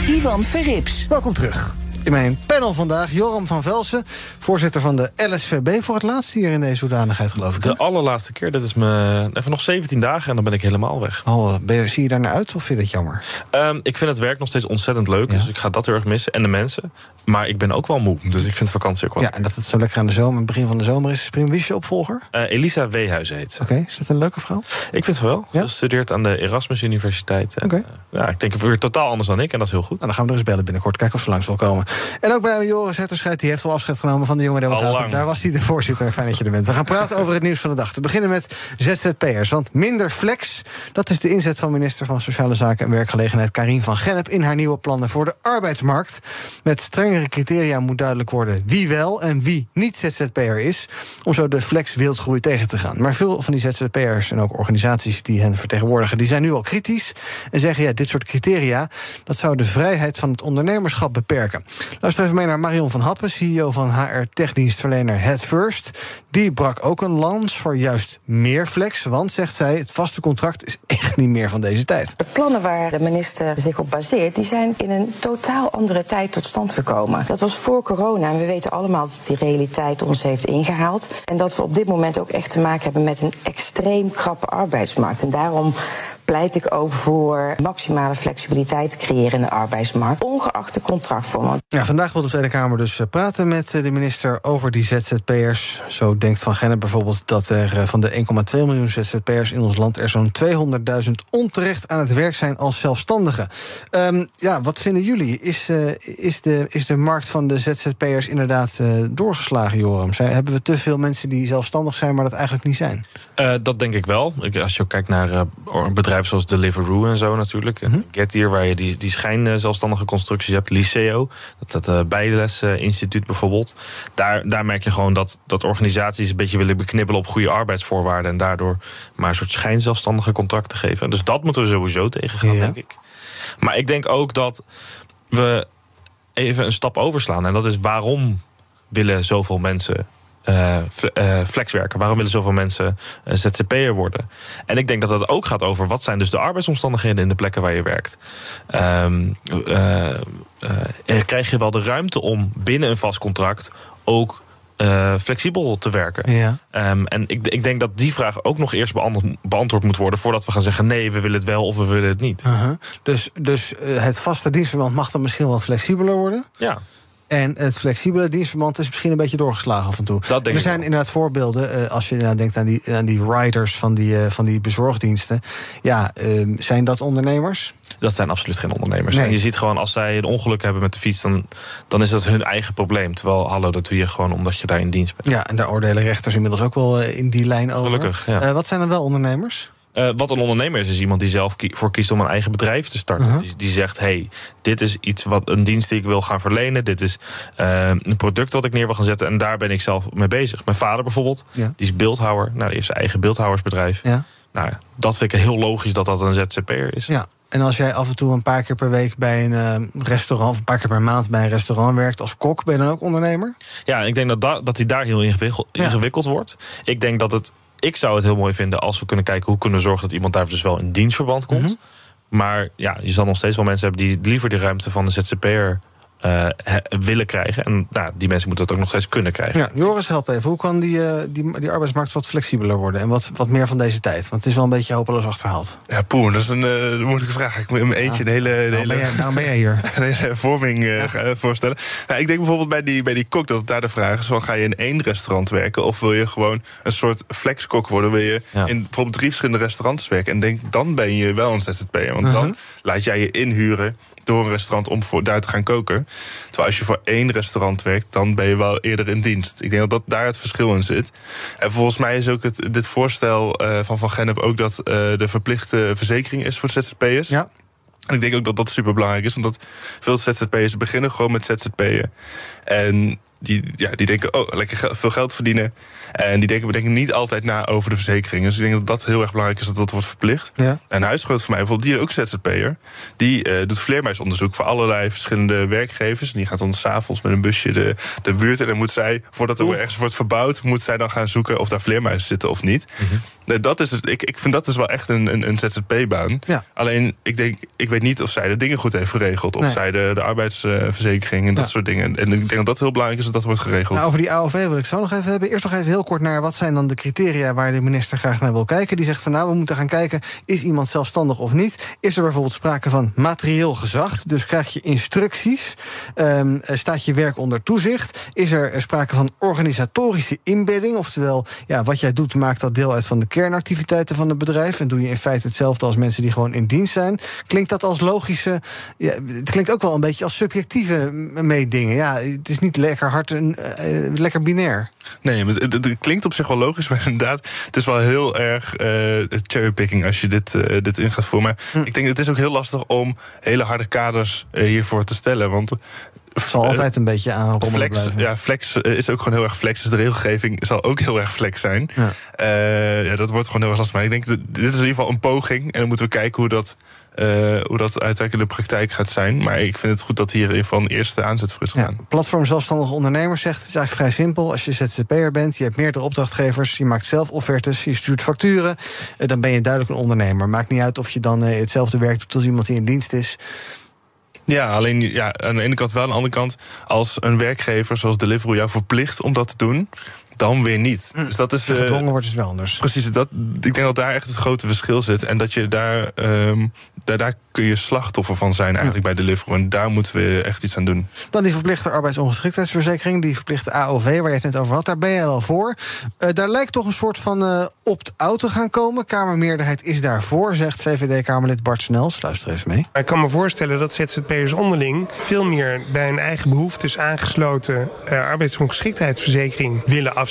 Ivan Verrips. Welkom terug. In mijn panel vandaag Joram van Velsen, voorzitter van de LSVB. Voor het laatst hier in deze hoedanigheid, geloof ik. hè? De allerlaatste keer, dat is me even nog 17 dagen en dan ben ik helemaal weg. Oh, ben je, zie je daar naar uit of vind je dat jammer? Ehm, ik vind het werk nog steeds ontzettend leuk, dus ik ga dat heel erg missen. En de mensen. Maar ik ben ook wel moe, dus ik vind vakantie ook wel. Ja, en dat het zo lekker aan de zomer, begin van de zomer is. Spring, wie is je opvolger? Eh, Elisa Weehuizen heet. Oké, is dat een leuke vrouw? Ik vind het wel. Ze studeert aan de Erasmus Universiteit. En, eh, ja, ik denk weer totaal anders dan ik en dat is heel goed. Nou, dan gaan we er eens bellen binnenkort, kijken of ze langs wil komen. En ook bij Joris Hetterscheid, die heeft al afscheid genomen van de Jonge Democraten. Daar was hij de voorzitter. Fijn dat je er bent. We gaan praten over het nieuws van de dag. Te beginnen met ZZP'ers. Want minder flex, dat is de inzet van minister van Sociale Zaken en Werkgelegenheid Karin van Gennep in haar nieuwe plannen voor de arbeidsmarkt. Met strengere criteria moet duidelijk worden wie wel en wie niet ZZP'er is. Om zo de flex wildgroei tegen te gaan. Maar veel van die ZZP'ers en ook organisaties die hen vertegenwoordigen, die zijn nu al kritisch. En zeggen ja, dit soort criteria, dat zou de vrijheid van het ondernemerschap beperken. Luister even mee naar Marion van Happen, CEO van HR-techdienstverlener Head First. Die brak ook een lans voor juist meer flex. Want, zegt zij, het vaste contract is echt niet meer van deze tijd. De plannen waar de minister zich op baseert, die zijn in een totaal andere tijd tot stand gekomen. Dat was voor corona en we weten allemaal dat die realiteit ons heeft ingehaald. En dat we op dit moment ook echt te maken hebben met een extreem krappe arbeidsmarkt. En daarom pleit ik ook voor maximale flexibiliteit te creëren in de arbeidsmarkt, ongeacht de contractvorm. Ja, vandaag wil de Tweede Kamer dus eh, praten met eh, de minister over die ZZP'ers. Zo denkt Van Gennep bijvoorbeeld dat er eh, van de 1,2 miljoen ZZP'ers in ons land... er zo'n 200.000 onterecht aan het werk zijn als zelfstandigen. Ehm, ja, wat vinden jullie? Is, is, de, is de markt van de ZZP'ers inderdaad doorgeslagen, Joram? Zijn, hebben we te veel mensen die zelfstandig zijn, maar dat eigenlijk niet zijn? Dat denk ik wel. Als je ook kijkt naar bedrijven zoals Deliveroo en zo natuurlijk. Mhm. Mm Getir, waar je die, die schijn eh, zelfstandige constructies hebt. Liceo, dat, dat uh, bijlesinstituut bijvoorbeeld. Daar, daar merk je gewoon dat, dat organisaties een beetje willen beknibbelen op goede arbeidsvoorwaarden. En daardoor maar een soort schijnzelfstandige contracten geven. Dus dat moeten we sowieso tegengaan, Ja. denk ik. Maar ik denk ook dat we even een stap overslaan. En dat is waarom willen zoveel mensen eh, fle- eh, flexwerken? Waarom willen zoveel mensen eh, ZZP'er worden? En ik denk dat dat ook gaat over wat zijn dus de arbeidsomstandigheden in de plekken waar je werkt. Ehm, eh, eh, eh, krijg je wel de ruimte om binnen een vast contract ook eh, flexibel te werken? Ja. Ehm, en ik, ik denk dat die vraag ook nog eerst beantwoord, beantwoord moet worden voordat we gaan zeggen nee, we willen het wel of we willen het niet. Dus, dus eh, het vaste dienstverband mag dan misschien wat flexibeler worden? Ja. En het flexibele dienstverband is misschien een beetje doorgeslagen af en toe. Dat denk er ik zijn inderdaad voorbeelden, eh, als je nou denkt aan die, aan die riders van die, eh, van die bezorgdiensten. Ja, ehm, zijn dat ondernemers? Dat zijn absoluut geen ondernemers. Nee. En je ziet gewoon, als zij een ongeluk hebben met de fiets, dan, dan is dat hun eigen probleem. Terwijl, hallo, dat doe je gewoon omdat je daar in dienst bent. Ja, en daar oordelen rechters inmiddels ook wel eh, in die lijn over. Gelukkig, ja. Wat zijn dan wel ondernemers? Eh, wat een ondernemer is, is iemand die zelf voor kiest om een eigen bedrijf te starten. Uh-huh. die, die zegt: hey, dit is iets wat een dienst die ik wil gaan verlenen. Dit is eh, een product wat ik neer wil gaan zetten. En daar ben ik zelf mee bezig. Mijn vader bijvoorbeeld, Ja. die is beeldhouwer. Nou, die heeft zijn eigen beeldhouwersbedrijf. Ja. Nou, dat vind ik heel logisch dat dat een ZZP'er is. Ja. En als jij af en toe een paar keer per week bij een eh, restaurant... of een paar keer per maand bij een restaurant werkt als kok... ben je dan ook ondernemer? Ja, ik denk dat, da- dat die daar heel ingewikkeld, Ja. ingewikkeld wordt. Ik denk dat het. Ik zou het heel mooi vinden als we kunnen kijken hoe kunnen we zorgen dat iemand daar dus wel in dienstverband komt. Mhm. Maar ja, je zal nog steeds wel mensen hebben die liever die ruimte van de ZZP'er eh, he- willen krijgen. En nou, die mensen moeten dat ook nog steeds kunnen krijgen. Ja, Joris, help even. Hoe kan die, eh, die, die arbeidsmarkt wat flexibeler worden? En wat, wat meer van deze tijd? Want het is wel een beetje hopeloos achterhaald. Ja, poeh, dat is een eh, moeilijke vraag. Ik moet in mijn eentje een hele, een Daarom hele, ben jij, daarom ben jij hier. een hele vorming eh, voorstellen. Nou, ik denk bijvoorbeeld bij die, bij die kok dat het daar de vraag is: van, ga je in één restaurant werken of wil je gewoon een soort flexkok worden? Wil je Ja. in bijvoorbeeld drie verschillende restaurants werken? En denk, dan ben je wel een ZZP'er. Want Mhm. dan laat jij je inhuren door een restaurant om voor, daar te gaan koken. Terwijl als je voor één restaurant werkt, dan ben je wel eerder in dienst. Ik denk dat, dat daar het verschil in zit. En volgens mij is ook het, dit voorstel eh, van Van Gennep ook dat eh, de verplichte verzekering is voor ZZP'ers. Ja. En ik denk ook dat dat super belangrijk is, omdat veel ZZP'ers beginnen gewoon met ZZP'en. En die, ja, die denken, oh, lekker veel geld verdienen. En die denken, we denken niet altijd na over de verzekering. Dus ik denk dat dat heel erg belangrijk is dat dat wordt verplicht. Ja. En een huisgenoot van mij, bijvoorbeeld, die is ook ZZP'er. Die eh, doet vleermuisonderzoek voor allerlei verschillende werkgevers. En die gaat dan s'avonds met een busje de, de buurt. En dan moet zij, voordat er ergens wordt verbouwd, moet zij dan gaan zoeken of daar vleermuizen zitten of niet. Nee, dat is ik, ik vind dat dus wel echt een, een, een ZZP-baan. Ja. Alleen, ik denk, ik weet niet of zij de dingen goed heeft geregeld. Of Nee. zij de, de arbeidsverzekering en dat Ja. soort dingen. En ik denk denk dat dat heel belangrijk is dat dat wordt geregeld. Nou, over die AOV wil ik zo nog even hebben. Eerst nog even heel kort naar wat zijn dan de criteria waar de minister graag naar wil kijken. Die zegt van nou, we moeten gaan kijken, is iemand zelfstandig of niet? Is er bijvoorbeeld sprake van materieel gezag? Dus krijg je instructies? Um, staat je werk onder toezicht? Is er sprake van organisatorische inbedding? Oftewel, ja, wat jij doet maakt dat deel uit van de kernactiviteiten van het bedrijf. En doe je in feite hetzelfde als mensen die gewoon in dienst zijn. Klinkt dat als logische. Ja, het klinkt ook wel een beetje als subjectieve meedingen. Ja, het is niet lekker hard en uh, lekker binair. Nee, maar het, klinkt op zich wel logisch, maar inderdaad, het is wel heel erg uh, cherrypicking als je dit, uh, dit in gaat voeren. Maar hm. ik denk het is ook heel lastig om hele harde kaders hiervoor te stellen. Want het zal altijd een beetje aan flex, blijven. Ja, flex is ook gewoon heel erg flex. Dus de regelgeving zal ook heel erg flex zijn. Ja. Uh, ja, dat wordt gewoon heel erg lastig. Maar ik denk, dat dit is in ieder geval een poging. En dan moeten we kijken hoe dat, uh, hoe dat uiteindelijk in de praktijk gaat zijn. Maar ik vind het goed dat hier een eerste aanzet voor is gegaan. Ja, platform Zelfstandige Ondernemers zegt, het is eigenlijk vrij simpel. Als je ZZP'er bent, je hebt meerdere opdrachtgevers... je maakt zelf offertes, je stuurt facturen... Uh, dan ben je duidelijk een ondernemer. Maakt niet uit of je dan hetzelfde werk doet als iemand die in dienst is... Ja, alleen ja, aan de ene kant wel. Aan de andere kant, als een werkgever zoals Deliveroo jou verplicht om dat te doen, dan weer niet. Mm. Dus dat is. Uh, gedwongen wordt het wel anders. Precies, dat, ik denk dat daar echt het grote verschil zit. En dat je daar, um, daar, daar kun je slachtoffer van zijn eigenlijk bij Deliveroo. En daar moeten we echt iets aan doen. Dan die verplichte arbeidsongeschiktheidsverzekering, die verplichte AOV, waar je het net over had. Daar ben je wel voor. Uh, daar lijkt toch een soort van uh, opt-out te gaan komen. Kamermeerderheid is daarvoor, zegt VVD-Kamerlid Bart Snels. Luister even mee. Ik kan me voorstellen dat ZZP'ers onderling veel meer bij hun eigen behoeftes aangesloten arbeidsongeschiktheidsverzekering willen afsluiten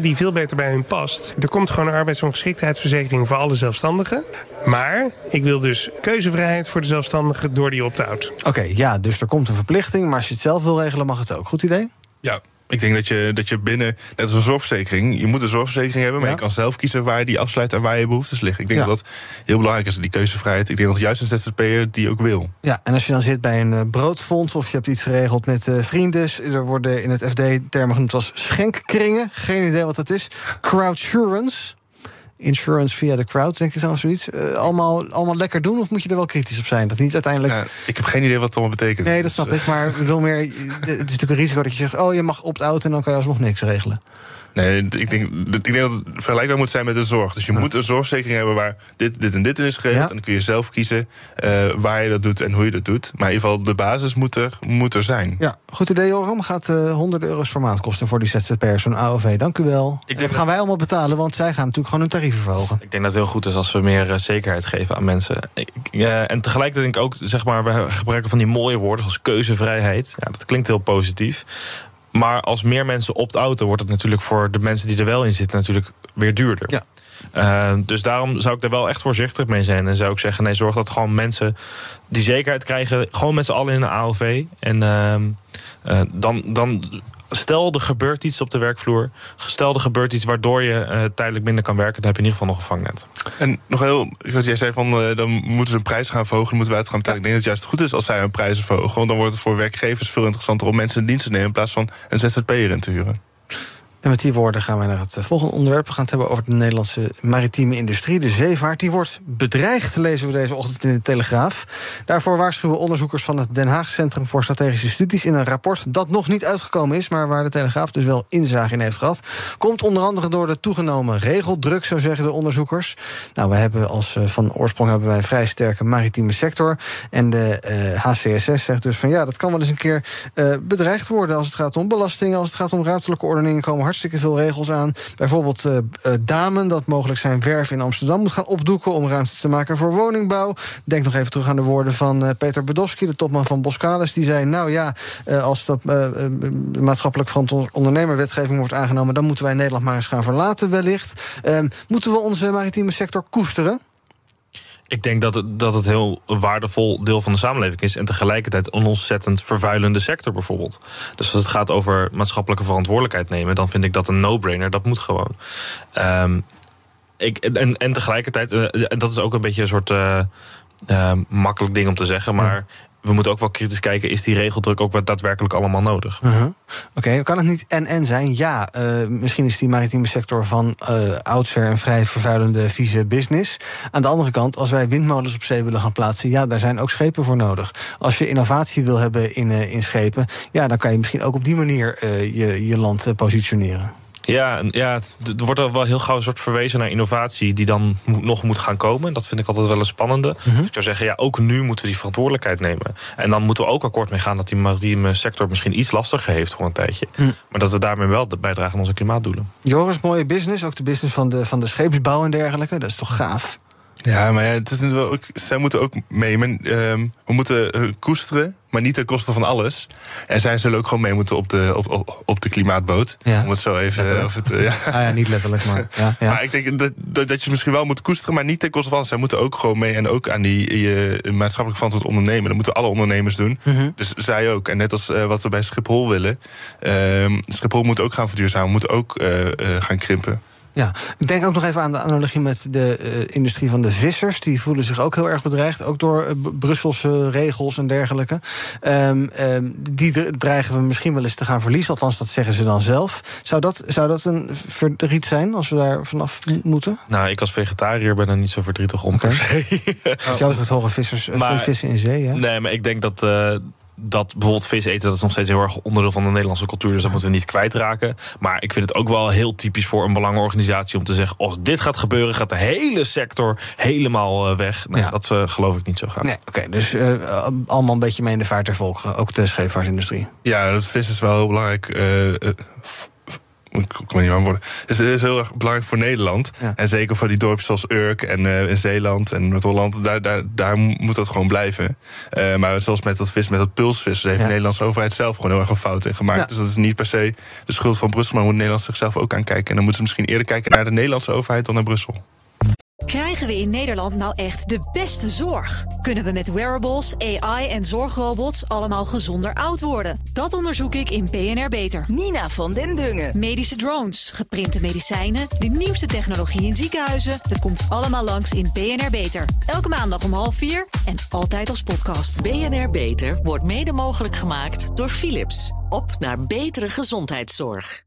die veel beter bij hun past. Er komt gewoon een arbeidsongeschiktheidsverzekering voor alle zelfstandigen. Maar ik wil dus keuzevrijheid voor de zelfstandigen door die opt-out. Oké, ja, dus er komt een verplichting, maar als je het zelf wil regelen, mag het ook. Goed idee? Ja, ik denk dat je, dat je binnen, net als een zorgverzekering, je moet een zorgverzekering hebben, maar ja. je kan zelf kiezen waar je die afsluit en waar je behoeftes liggen. Ik denk ja. dat dat heel belangrijk is, die keuzevrijheid. Ik denk dat juist een ZZP'er die ook wil. Ja, en als je dan zit bij een uh, broodfonds of je hebt iets geregeld met uh, vrienden, er worden in het FD termen genoemd als schenkkringen. Geen idee wat dat is. Crowdsurance insurance via de crowd, denk ik dan zoiets. Uh, allemaal, allemaal lekker doen of moet je er wel kritisch op zijn? Dat niet uiteindelijk. Ja, ik heb geen idee wat het allemaal betekent. Nee, dat snap dus, ik. Maar bedoel meer, het is natuurlijk een risico dat je zegt: oh, je mag opt-out en dan kan je alsnog niks regelen. Nee, ik denk, ik denk dat het vergelijkbaar moet zijn met de zorg. Dus je ja. moet een zorgverzekering hebben waar dit, dit en dit in is geregeld. Ja. En dan kun je zelf kiezen uh, waar je dat doet en hoe je dat doet. Maar in ieder geval, de basis moet er, moet er zijn. Ja, goed idee, Joram. Gaat uh, honderden euro's per maand kosten voor die ZZP'ers, zo'n AOV. Dank u wel. Ik dat gaan wij allemaal betalen, want zij gaan natuurlijk gewoon hun tarieven verhogen. Ik denk dat het heel goed is als we meer uh, zekerheid geven aan mensen. Ik, en tegelijkertijd denk ik ook, zeg maar, we gebruiken van die mooie woorden zoals keuzevrijheid. Ja, dat klinkt heel positief. Maar als meer mensen opt-outen, wordt het natuurlijk voor de mensen die er wel in zitten natuurlijk weer duurder. Ja. Uh, dus daarom zou ik er wel echt voorzichtig mee zijn. En zou ik zeggen, nee, zorg dat gewoon mensen die zekerheid krijgen, gewoon met z'n allen in een AOV. En uh, uh, dan, dan stel er gebeurt iets op de werkvloer. Stel er gebeurt iets waardoor je uh, tijdelijk minder kan werken. Dan heb je in ieder geval nog een vangnet. En nog heel, wat jij zei van uh, dan moeten ze een prijs gaan verhogen. Dan moeten wij het gaan betalen. Ik denk dat het juist goed is als zij hun prijzen verhogen. Want dan wordt het voor werkgevers veel interessanter om mensen in dienst te nemen. In plaats van een ZZP'er in te huren. En met die woorden gaan we naar het volgende onderwerp. We gaan het hebben over de Nederlandse maritieme industrie. De zeevaart die wordt bedreigd, lezen we deze ochtend in de Telegraaf. Daarvoor waarschuwen onderzoekers van het Den Haag Centrum voor Strategische Studies... in een rapport dat nog niet uitgekomen is... maar waar de Telegraaf dus wel inzage in heeft gehad. Komt onder andere door de toegenomen regeldruk, zo zeggen de onderzoekers. Nou, we hebben als van oorsprong hebben wij een vrij sterke maritieme sector. En de uh, HCSS zegt dus van ja, dat kan wel eens een keer uh, bedreigd worden... als het gaat om belastingen, als het gaat om ruimtelijke ordeningen... komen hartstikke veel regels aan. Bijvoorbeeld uh, Damen, dat mogelijk zijn werf in Amsterdam moet gaan opdoeken om ruimte te maken voor woningbouw. Denk nog even terug aan de woorden van uh, Peter Bedowski, de topman van Boskalis. Die zei: Nou ja, als dat maatschappelijk verantwoord ondernemerwetgeving wordt aangenomen, dan moeten wij Nederland maar eens gaan verlaten, wellicht. Ehm, moeten we onze maritieme sector koesteren? Ik denk dat het, dat het heel waardevol deel van de samenleving is. En tegelijkertijd een ontzettend vervuilende sector bijvoorbeeld. Dus als het gaat over maatschappelijke verantwoordelijkheid nemen, dan vind ik dat een no-brainer. Dat moet gewoon. Um, ik, en, en tegelijkertijd, en dat is ook een beetje een soort uh, uh, makkelijk ding om te zeggen, maar. Ja we moeten ook wel kritisch kijken... is die regeldruk ook wat daadwerkelijk allemaal nodig? Uh-huh. Oké, kan het niet en-en zijn? Ja, uh, misschien is die maritieme sector van uh, oudsher... een vrij vervuilende, vieze business. Aan de andere kant, als wij windmolens op zee willen gaan plaatsen... ja, daar zijn ook schepen voor nodig. Als je innovatie wil hebben in, uh, in schepen... ja, dan kan je misschien ook op die manier je, je land positioneren. Ja, ja, er wordt er wel heel gauw een soort verwezen naar innovatie die dan nog moet gaan komen. Dat vind ik altijd wel een spannende. Mm-hmm. Dus ik zou zeggen, ja, ook nu moeten we die verantwoordelijkheid nemen. En dan moeten we ook akkoord mee gaan dat die maritieme sector misschien iets lastiger heeft voor een tijdje. Mm. Maar dat we daarmee wel bijdragen aan onze klimaatdoelen. Joris, mooie business. Ook de business van de, van de scheepsbouw en dergelijke. Dat is toch gaaf? Ja, maar ja, het is ook, zij moeten ook mee. Men, um, we moeten koesteren, maar niet ten koste van alles. En zij zullen ook gewoon mee moeten op de, op, op, op de klimaatboot. Ja. Om het zo even. Of het, uh, ja. Ah, ja, niet letterlijk, maar. Ja, ja. Maar ik denk dat, dat, dat je misschien wel moet koesteren, maar niet ten koste van. Zij moeten ook gewoon mee en ook aan die je maatschappelijk verantwoord ondernemen. Dat moeten alle ondernemers doen. Mhm. Dus zij ook. En net als uh, wat we bij Schiphol willen. Uh, Schiphol moet ook gaan verduurzamen, moet ook gaan krimpen. Ja, ik denk ook nog even aan de analogie met de uh, industrie van de vissers. Die voelen zich ook heel erg bedreigd, ook door uh, Brusselse regels en dergelijke. Um, um, die dreigen we misschien wel eens te gaan verliezen, althans dat zeggen ze dan zelf. Zou dat, zou dat een verdriet zijn als we daar vanaf moeten? Nou, ik als vegetariër ben er niet zo verdrietig om okay. per se. Jou het horen vissers, maar, vissen in zee, hè? Nee, maar ik denk dat... Uh, dat bijvoorbeeld vis eten, dat is nog steeds heel erg onderdeel van de Nederlandse cultuur. Dus dat moeten we niet kwijtraken. Maar ik vind het ook wel heel typisch voor een belangenorganisatie om te zeggen: als dit gaat gebeuren, gaat de hele sector helemaal weg. Nou, ja. Dat uh, geloof ik niet zo graag. Nee, oké. Okay, dus uh, allemaal een beetje mee in de vaart ter volgen, ook de scheepvaartindustrie. Ja, dat vis is wel heel belangrijk. Uh, ik kom niet aan worden. Dus het is heel erg belangrijk voor Nederland. Ja. En zeker voor die dorpen zoals Urk en uh, in Zeeland en Noord-Holland. Daar, daar, daar moet dat gewoon blijven. Uh, maar zoals met dat vis, met dat pulsvis, heeft ja. de Nederlandse overheid zelf gewoon heel erg een fout in gemaakt. Ja. Dus dat is niet per se de schuld van Brussel, maar moet Nederland zichzelf ook aankijken. En dan moeten ze misschien eerder kijken naar de Nederlandse overheid dan naar Brussel. Krijgen we in Nederland nou echt de beste zorg? Kunnen we met wearables, AI en zorgrobots allemaal gezonder oud worden? Dat onderzoek ik in BNR Beter. Nina van den Dungen. Medische drones, geprinte medicijnen, de nieuwste technologie in ziekenhuizen. Dat komt allemaal langs in BNR Beter. Elke maandag om half vier en altijd als podcast. BNR Beter wordt mede mogelijk gemaakt door Philips. Op naar betere gezondheidszorg.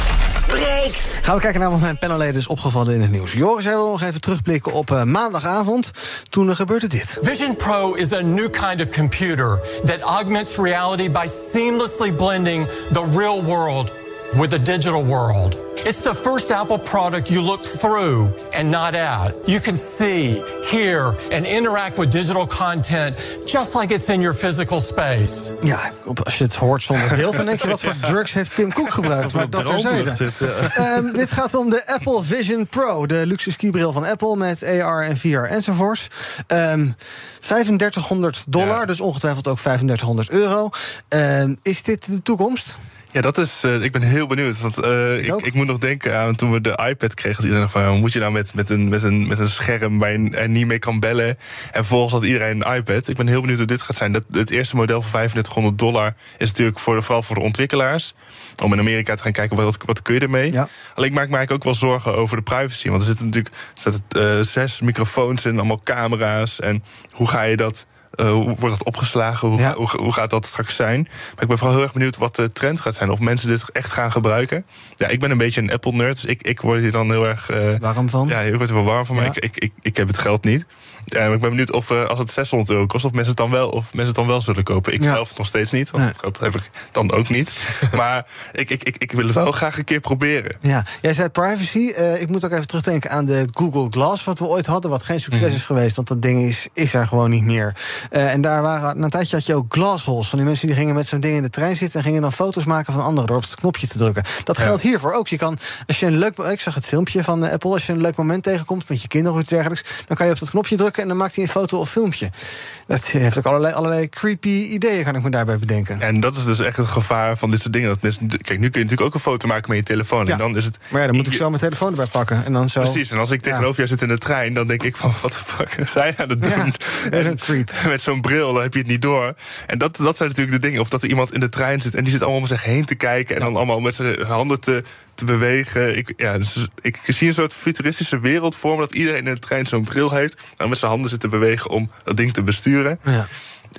breekt. Gaan we kijken naar wat mijn panelleden is opgevallen in het nieuws. Joris, jij wil nog even terugblikken op uh, maandagavond. Toen er gebeurde dit. Vision Pro is a new kind of computer that augments reality by seamlessly blending the real world with the digital world. It's the first Apple product you look through and not at. You can see, hear, and interact with digital content just like it's in your physical space. Ja, als je het hoort zonder beeld, dan denk je wat voor drugs heeft Tim Cook gebruikt. Maar dat terzijde. Ja. Um, dit gaat om de Apple Vision Pro, de luxe skibril van Apple met AR en VR enzovoorts. Um, 3500 dollar, ja. dus ongetwijfeld ook 3500 euro. Um, is dit de toekomst? Ja, dat is. Uh, ik ben heel benieuwd. Want uh, ik, ik, ik, moet nog denken aan toen we de iPad kregen. Dat iedereen van, moet je nou met, met, een, met, een, met een scherm waar je er niet mee kan bellen. En vervolgens had iedereen een iPad. Ik ben heel benieuwd hoe dit gaat zijn. Dat, het eerste model voor 3500 dollar is natuurlijk voor de, vooral voor de ontwikkelaars. Om in Amerika te gaan kijken wat, wat kun je ermee. Ja. Alleen ik maak me eigenlijk ook wel zorgen over de privacy. Want er zitten natuurlijk er zitten, uh, zes microfoons in, allemaal camera's. En hoe ga je dat. Uh, hoe wordt dat opgeslagen? Hoe, ja. hoe, hoe, gaat dat straks zijn? Maar ik ben vooral heel erg benieuwd wat de trend gaat zijn. Of mensen dit echt gaan gebruiken. Ja, ik ben een beetje een Apple-nerd. Dus ik, ik word hier dan heel erg... Uh, warm van? Ja, ik word er wel warm van. Maar ik, ik, ik, ik heb het geld niet. Maar ik ben benieuwd of uh, als het 600 euro kost... of mensen het dan wel, of mensen het dan wel zullen kopen. Ik ja. zelf nog steeds niet. Want nee. dat heb ik dan ook niet. maar ik, ik, ik, ik wil het wel graag een keer proberen. Ja, jij zei privacy. ik moet ook even terugdenken aan de Google Glass... wat we ooit hadden, wat geen succes mm. is geweest. Want dat ding is, is er gewoon niet meer. Eh, en daar waren, na een tijdje had je ook glassholes. Van die mensen die gingen met zo'n ding in de trein zitten... en gingen dan foto's maken van anderen door op het knopje te drukken. Dat geldt hiervoor ook. Je kan, als je een leuk, ik zag het filmpje van eh, Apple... als je een leuk moment tegenkomt met je kinderen of iets dergelijks... dan kan je op dat knopje drukken en dan maakt hij een foto of filmpje. Dat heeft ook allerlei, allerlei creepy ideeën, kan ik me daarbij bedenken. En dat is dus echt het gevaar van dit soort dingen. Dat mensen, kijk, nu kun je natuurlijk ook een foto maken met je telefoon. Ja. En dan is het. Maar ja, dan moet ik zo mijn telefoon erbij pakken. En dan zo. Precies, en als ik tegenover jou zit in de trein, dan denk ik van wat de fuck is zij aan het doen? En Met zo'n bril, dan heb je het niet door. En dat, dat zijn natuurlijk de dingen. Of dat er iemand in de trein zit en die zit allemaal om zich heen te kijken. En dan allemaal met zijn handen te, te bewegen. Ik, ja, dus ik zie een soort futuristische wereld vormen dat iedereen in de trein zo'n bril heeft. En met zijn handen zit te bewegen om dat ding te besturen. Ja.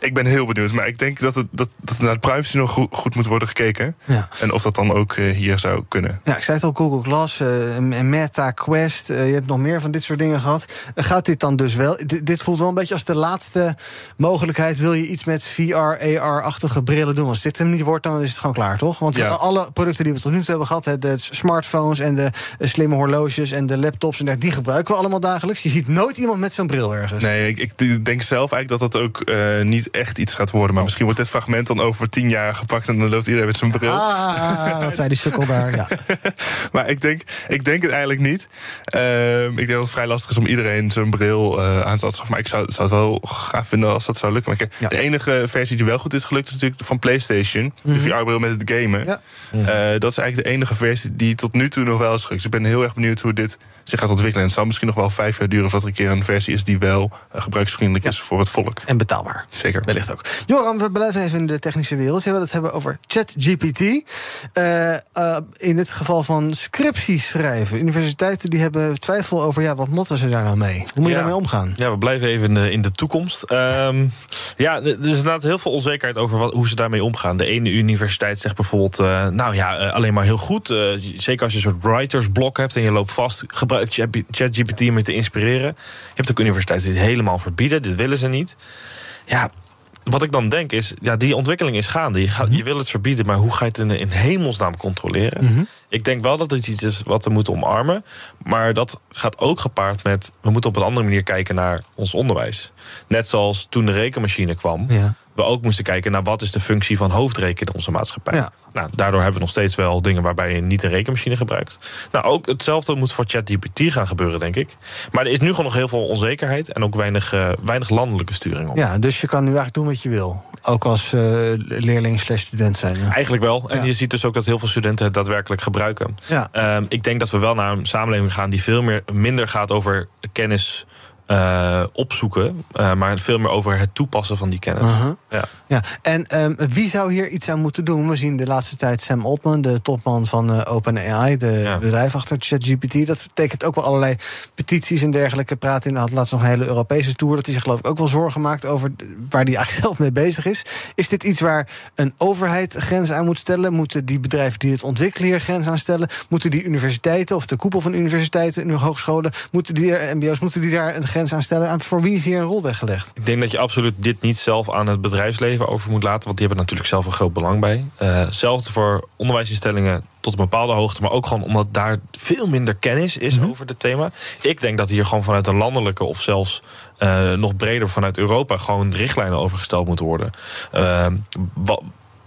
Ik ben heel benieuwd, maar ik denk dat, het, dat, dat naar de privacy nog goed, goed moet worden gekeken. Ja. En of dat dan ook eh, hier zou kunnen. Ja, ik zei het al, Google Glass, en Meta, Quest. eh, je hebt nog meer van dit soort dingen gehad. Eh, gaat dit dan dus wel? D- dit voelt wel een beetje als de laatste mogelijkheid. Wil je iets met VR, AR-achtige brillen doen? Als dit hem niet wordt, dan is het gewoon klaar, toch? Want Ja. alle producten die we tot nu toe hebben gehad... hè, de smartphones en de slimme horloges en de laptops... en dergelijke, die gebruiken we allemaal dagelijks. Je ziet nooit iemand met zo'n bril ergens. Nee, ik, ik denk zelf eigenlijk dat dat ook niet echt iets gaat worden. Maar misschien wordt dit fragment dan over tien jaar gepakt en dan loopt iedereen met zijn bril. Ah, wat zei die sukkel daar, ja. maar ik denk, ik denk het eigenlijk niet. Ehm, ik denk dat het vrij lastig is om iedereen zo'n bril eh, aan te schaffen. Maar ik zou, zou het wel gaaf vinden als dat zou lukken. Maar De enige versie die wel goed is gelukt is natuurlijk van PlayStation. De Mhm. VR-bril met het gamen. Eh, dat is eigenlijk de enige versie die tot nu toe nog wel is gelukt. Dus ik ben heel erg benieuwd hoe dit zich gaat ontwikkelen. En het zal misschien nog wel vijf jaar duren voordat er een keer een versie is die wel eh, gebruiksvriendelijk is voor het volk. En betaalbaar. Zeker. Wellicht ook. Joram, we blijven even in de technische wereld. We het hebben over ChatGPT. Eh, eh, in dit geval van scripties schrijven. Universiteiten die hebben twijfel over ja, wat motten ze daar nou mee? Hoe moet je Ja. daarmee omgaan? Ja, we blijven even in de, in de toekomst. Ehm, ja, er is inderdaad heel veel onzekerheid over wat, hoe ze daarmee omgaan. De ene universiteit zegt bijvoorbeeld, eh, nou ja, alleen maar heel goed. Zeker als je een soort writersblok hebt en je loopt vast, gebruik Chat- ChatGPT om je te inspireren. Je hebt ook universiteiten die het helemaal verbieden, dit willen ze niet. Ja, wat ik dan denk is, ja, die ontwikkeling is gaande. Je, gaat, je wil het verbieden, maar hoe ga je het in, in hemelsnaam controleren? Ik denk wel dat het iets is wat we moeten omarmen. Maar dat gaat ook gepaard met... we moeten op een andere manier kijken naar ons onderwijs. Net zoals toen de rekenmachine kwam... Ja. we ook moesten kijken naar wat is de functie van hoofdrekenen in onze maatschappij. Ja. Nou, daardoor hebben we nog steeds wel dingen waarbij je niet een rekenmachine gebruikt. Nou, ook hetzelfde moet voor ChatGPT gaan gebeuren, denk ik. Maar er is nu gewoon nog heel veel onzekerheid... en ook weinig, eh, weinig landelijke sturing op. Ja, dus je kan nu eigenlijk doen wat je wil. Ook als eh, leerling slash student zijn. Eigenlijk wel. En je ziet dus ook dat heel veel studenten het daadwerkelijk gebruiken. Ja. Ehm, ik denk dat we wel naar een samenleving gaan die veel meer, minder gaat over kennis eh, opzoeken, eh, maar veel meer over het toepassen van die kennis. Ja. Ja, en ehm, wie zou hier iets aan moeten doen? We zien de laatste tijd Sam Altman, de topman van eh, OpenAI, de bedrijf achter ChatGPT. Dat betekent ook wel allerlei petities en dergelijke. Praat in, had laatst nog een hele Europese tour. Dat hij zich geloof ik ook wel zorgen maakt over waar hij eigenlijk zelf mee bezig is. Is dit iets waar een overheid grenzen aan moet stellen? Moeten die bedrijven die dit ontwikkelen hier grenzen aan stellen? Moeten die universiteiten of de koepel van universiteiten en hogescholen, moeten die, er- MBO's, moeten die daar een grens aan stellen? En voor wie is hier een rol weggelegd? Ik denk dat je absoluut dit niet zelf aan het bedrijfsleven over moet laten, want die hebben natuurlijk zelf een groot belang bij. Eh hetzelfde voor onderwijsinstellingen tot een bepaalde hoogte, maar ook gewoon omdat daar veel minder kennis is over het thema. Ik denk dat hier gewoon vanuit een landelijke of zelfs eh, nog breder vanuit Europa gewoon richtlijnen overgesteld moeten worden. Eh, wat,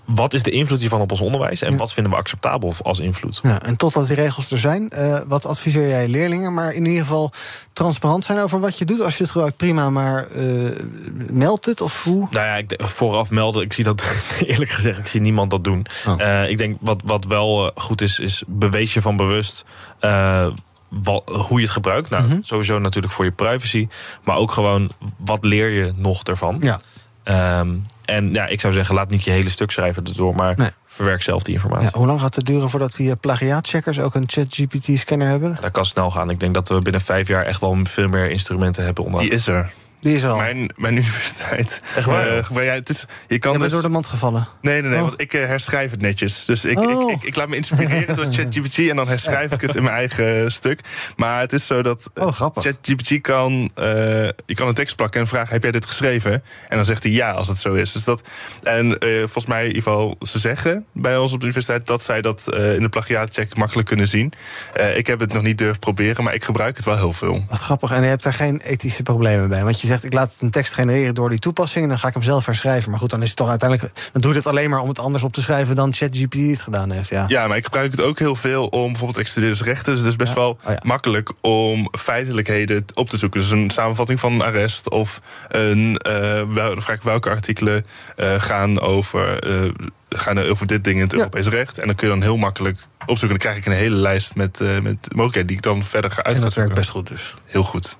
wat is de invloed hiervan op ons onderwijs en wat vinden we acceptabel als invloed? Ja, en totdat die regels er zijn, eh, wat adviseer jij leerlingen? Maar in ieder geval transparant zijn over wat je doet. Als je het gebruikt, prima, maar eh, meld het of hoe? Nou ja, ik denk, vooraf melden. Ik zie dat eerlijk gezegd, ik zie niemand dat doen. Eh, ik denk wat, wat wel goed is, is bewees je van bewust. wat, hoe je het gebruikt. Nou, sowieso natuurlijk voor je privacy. Maar ook gewoon, wat leer je nog ervan? Ja. Ehm, en ja, ik zou zeggen, laat niet je hele stuk schrijven erdoor. Maar verwerk zelf die informatie. Ja, hoe lang gaat het duren voordat die eh, plagiaatcheckers ook een ChatGPT-scanner hebben? Dat kan snel gaan. Ik denk dat we binnen vijf jaar echt wel veel meer instrumenten hebben. Om Die is er. Die is al. Mijn, mijn universiteit. Echt waar? Maar ja, het is, je kan Je bent dus... door de mand gevallen. Nee, nee, nee, Oh. want ik eh, herschrijf het netjes. Dus ik, Oh. ik, ik, ik laat me inspireren door ChatGPT en dan herschrijf ik het in mijn eigen eh, stuk. Maar het is zo dat eh, ChatGPT kan, eh, je kan een tekst plakken en vragen: heb jij dit geschreven? En dan zegt hij ja als het zo is. Dus dat, en eh, volgens mij, in ieder geval, ze zeggen bij ons op de universiteit dat zij dat eh, in de plagiaatcheck makkelijk kunnen zien. Eh, ik heb het nog niet durven proberen, maar ik gebruik het wel heel veel. Wat grappig. En je hebt daar geen ethische problemen bij. Want je zegt, ik laat een tekst genereren door die toepassing... en dan ga ik hem zelf herschrijven. Maar goed, dan is het toch uiteindelijk... dan doe je het alleen maar om het anders op te schrijven... dan ChatGPT het gedaan heeft, ja. Ja, maar ik gebruik het ook heel veel om bijvoorbeeld extredeerdersrechten. Dus het is best wel Oh makkelijk om feitelijkheden op te zoeken. Dus een samenvatting van een arrest of een, eh, wel, vraag ik welke artikelen eh, gaan, over, eh, gaan over dit ding in het Europees recht. En dan kun je dan heel makkelijk opzoeken. Dan krijg ik een hele lijst met, met mogelijkheden die ik dan verder ga uit. En dat werkt best goed dus. Heel goed.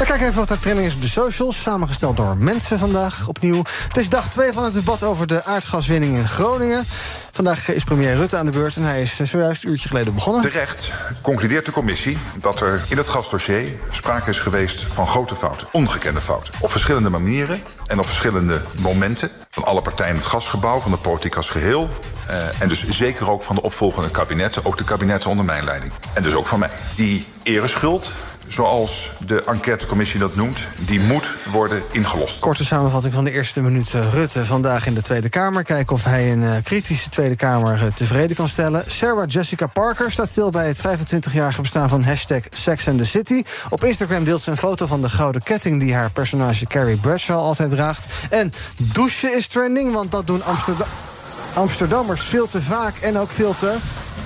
We kijken even wat er trending is op de socials. Samengesteld door mensen vandaag opnieuw. Het is dag 2 van het debat over de aardgaswinning in Groningen. Vandaag is premier Rutte aan de beurt en hij is eh, zojuist een uurtje geleden begonnen. Terecht concludeert de commissie dat er in het gasdossier sprake is geweest van grote fouten, ongekende fouten. Op verschillende manieren en op verschillende momenten. Van alle partijen in het gasgebouw, van de politiek als geheel. eh, en dus zeker ook van de opvolgende kabinetten, ook de kabinetten onder mijn leiding. En dus ook van mij. Die ereschuld, zoals de enquêtecommissie dat noemt, die moet worden ingelost. Korte samenvatting van de eerste minuut eh, Rutte vandaag in de Tweede Kamer. Kijken of hij een eh, kritische Tweede Kamer eh, tevreden kan stellen. Sarah Jessica Parker staat stil bij het 25-jarige bestaan van hashtag Sex and the City. Op Instagram deelt ze een foto van de gouden ketting... die haar personage Carrie Bradshaw altijd draagt. En douchen is trending, want dat doen Amsterdam... Amsterdammers veel te vaak en ook veel te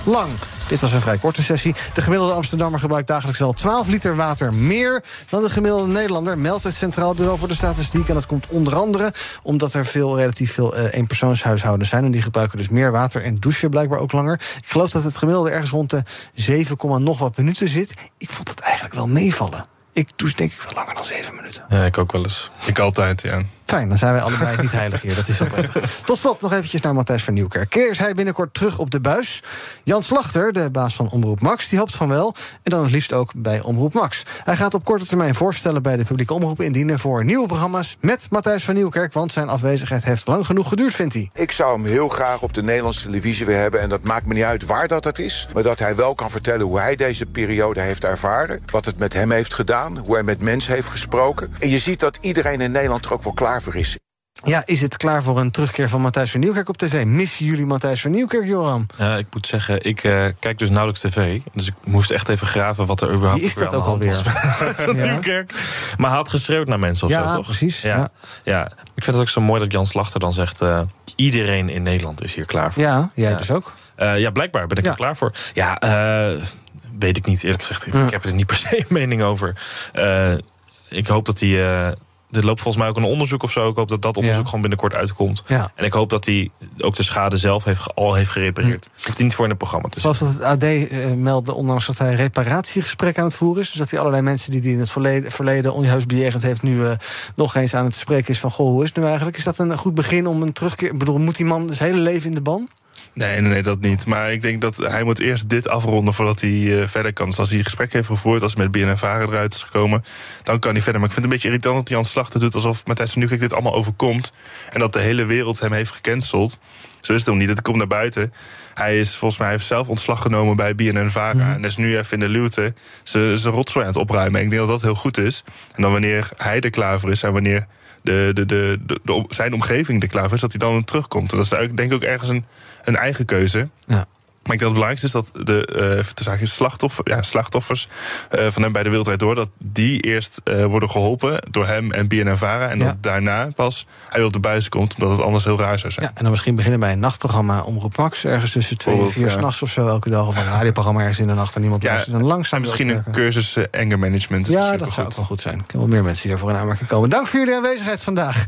lang. Dit was een vrij korte sessie. De gemiddelde Amsterdammer gebruikt dagelijks wel 12 liter water meer dan de gemiddelde Nederlander, meldt het Centraal Bureau voor de Statistiek. En dat komt onder andere omdat er veel, relatief veel eh, eenpersoonshuishoudens zijn. En die gebruiken dus meer water en douchen blijkbaar ook langer. Ik geloof dat het gemiddelde ergens rond de 7, nog wat minuten zit. Ik vond het eigenlijk wel meevallen. Ik douche denk ik wel langer dan 7 minuten. Ja, ik ook wel eens. Ik altijd, ja. Fijn, dan zijn wij allebei niet heilig hier. Dat is wel prettig. Tot slot nog eventjes naar Matthijs van Nieuwkerk. Is hij binnenkort terug op de buis. Jan Slachter, de baas van Omroep Max, die hoopt van wel. En dan het liefst ook bij Omroep Max. Hij gaat op korte termijn voorstellen bij de publieke omroep indienen... voor nieuwe programma's met Matthijs van Nieuwkerk... want zijn afwezigheid heeft lang genoeg geduurd, vindt hij. Ik zou hem heel graag op de Nederlandse televisie weer hebben. En dat maakt me niet uit waar dat het is. Maar dat hij wel kan vertellen hoe hij deze periode heeft ervaren. Wat het met hem heeft gedaan. Hoe hij met mensen heeft gesproken. En je ziet dat iedereen in Nederland er ook wel klaar voor is. Ja, is het klaar voor een terugkeer van Matthijs van Nieuwkerk op tv? Missen jullie Matthijs van Nieuwkerk, Joram? Ja, ik moet zeggen, ik eh, kijk dus nauwelijks tv. Dus ik moest echt even graven wat er überhaupt Wie is dat weer aan ook alweer? was. Van Ja. Nieuwkerk. Maar hij had geschreeuwd naar mensen of Ja, zo, toch? precies, Ja. ja. Ja. ik vind het ook zo mooi dat Jan Slachter dan zegt... eh, iedereen in Nederland is hier klaar voor. Ja, jij dus ook. Eh, ja, blijkbaar ben ik Ja. er klaar voor. Ja, eh, weet ik niet, eerlijk gezegd. Ik, ik heb er niet per se een mening over. Eh, ik hoop dat hij... eh, er loopt volgens mij ook een onderzoek of zo. Ik hoop dat dat onderzoek Ja. gewoon binnenkort uitkomt. Ja. En ik hoop dat hij ook de schade zelf heeft, al heeft gerepareerd. Hoeft hij niet voor in het programma te Zoals dat het AD eh, meldde, ondanks dat hij reparatiegesprekken aan het voeren is. Dus dat hij allerlei mensen die hij in het verleden, verleden onjuist bejegend heeft, nu eh, nog eens aan het spreken is van: Goh, hoe is het nu eigenlijk? Is dat een goed begin om een terugkeer? Ik bedoel, moet die man zijn hele leven in de ban? Nee, nee, nee, dat niet. Maar ik denk dat hij moet eerst dit afronden voordat hij eh, verder kan. Dus als hij gesprek heeft gevoerd, als hij met BNNVARA eruit is gekomen... dan kan hij verder. Maar ik vind het een beetje irritant dat Jan Slachter doet... alsof Matthijs van Nieuwkerk dit allemaal overkomt... en dat de hele wereld hem heeft gecanceld. Zo is het ook niet. Het komt naar buiten. Hij is volgens mij heeft zelf ontslag genomen bij BNN-VARA... en is nu even in de luwte zijn rotzooi aan het opruimen. En ik denk dat dat heel goed is. En dan wanneer hij er klaar voor is en wanneer... De, de, de, de, zijn omgeving er klaar voor is, dat hij dan terugkomt. En dat is denk ik ook ergens een, een eigen keuze. Ja. Maar ik denk dat het belangrijkste is dat de te zeggen, slachtoffer, ja, slachtoffers eh, van hem bij de Wereldrijd Door... dat die eerst eh, worden geholpen door hem en BNNVARA... en Ja. dat daarna pas hij op de buis komt, omdat het anders heel raar zou zijn. Ja, en dan misschien beginnen bij een nachtprogramma Omroep Max. Ergens tussen twee en vier ja. s'nachts of zo elke dag. Of een radioprogramma ergens in de nacht en niemand Ja, luistert. En langzaam en misschien een cursus anger management. Ja, dat zou ook wel goed zijn. Er kunnen wel meer mensen die daarvoor in aanmerking komen. Dank voor jullie aanwezigheid vandaag.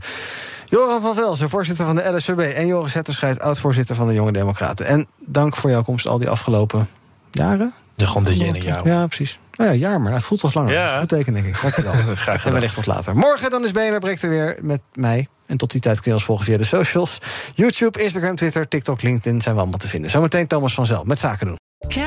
Joran van Velzen, voorzitter van de LSVB. En Joris Hetterscheid, oud-voorzitter van de Jonge Democraten. En dank voor jouw komst al die afgelopen jaren. Ja, gewoon dit ene jaar. Ja, precies. Nou ja, jaar, maar het voelt als langer. Ja. Dat is goed teken, denk ik. Dank je wel. Graag En gedaan. wellicht tot later. Morgen dan is BNR Breekt er weer met mij. En tot die tijd kun je ons volgen via de socials. YouTube, Instagram, Twitter, TikTok, LinkedIn zijn we allemaal te vinden. Zometeen Thomas van Zel met Zaken doen.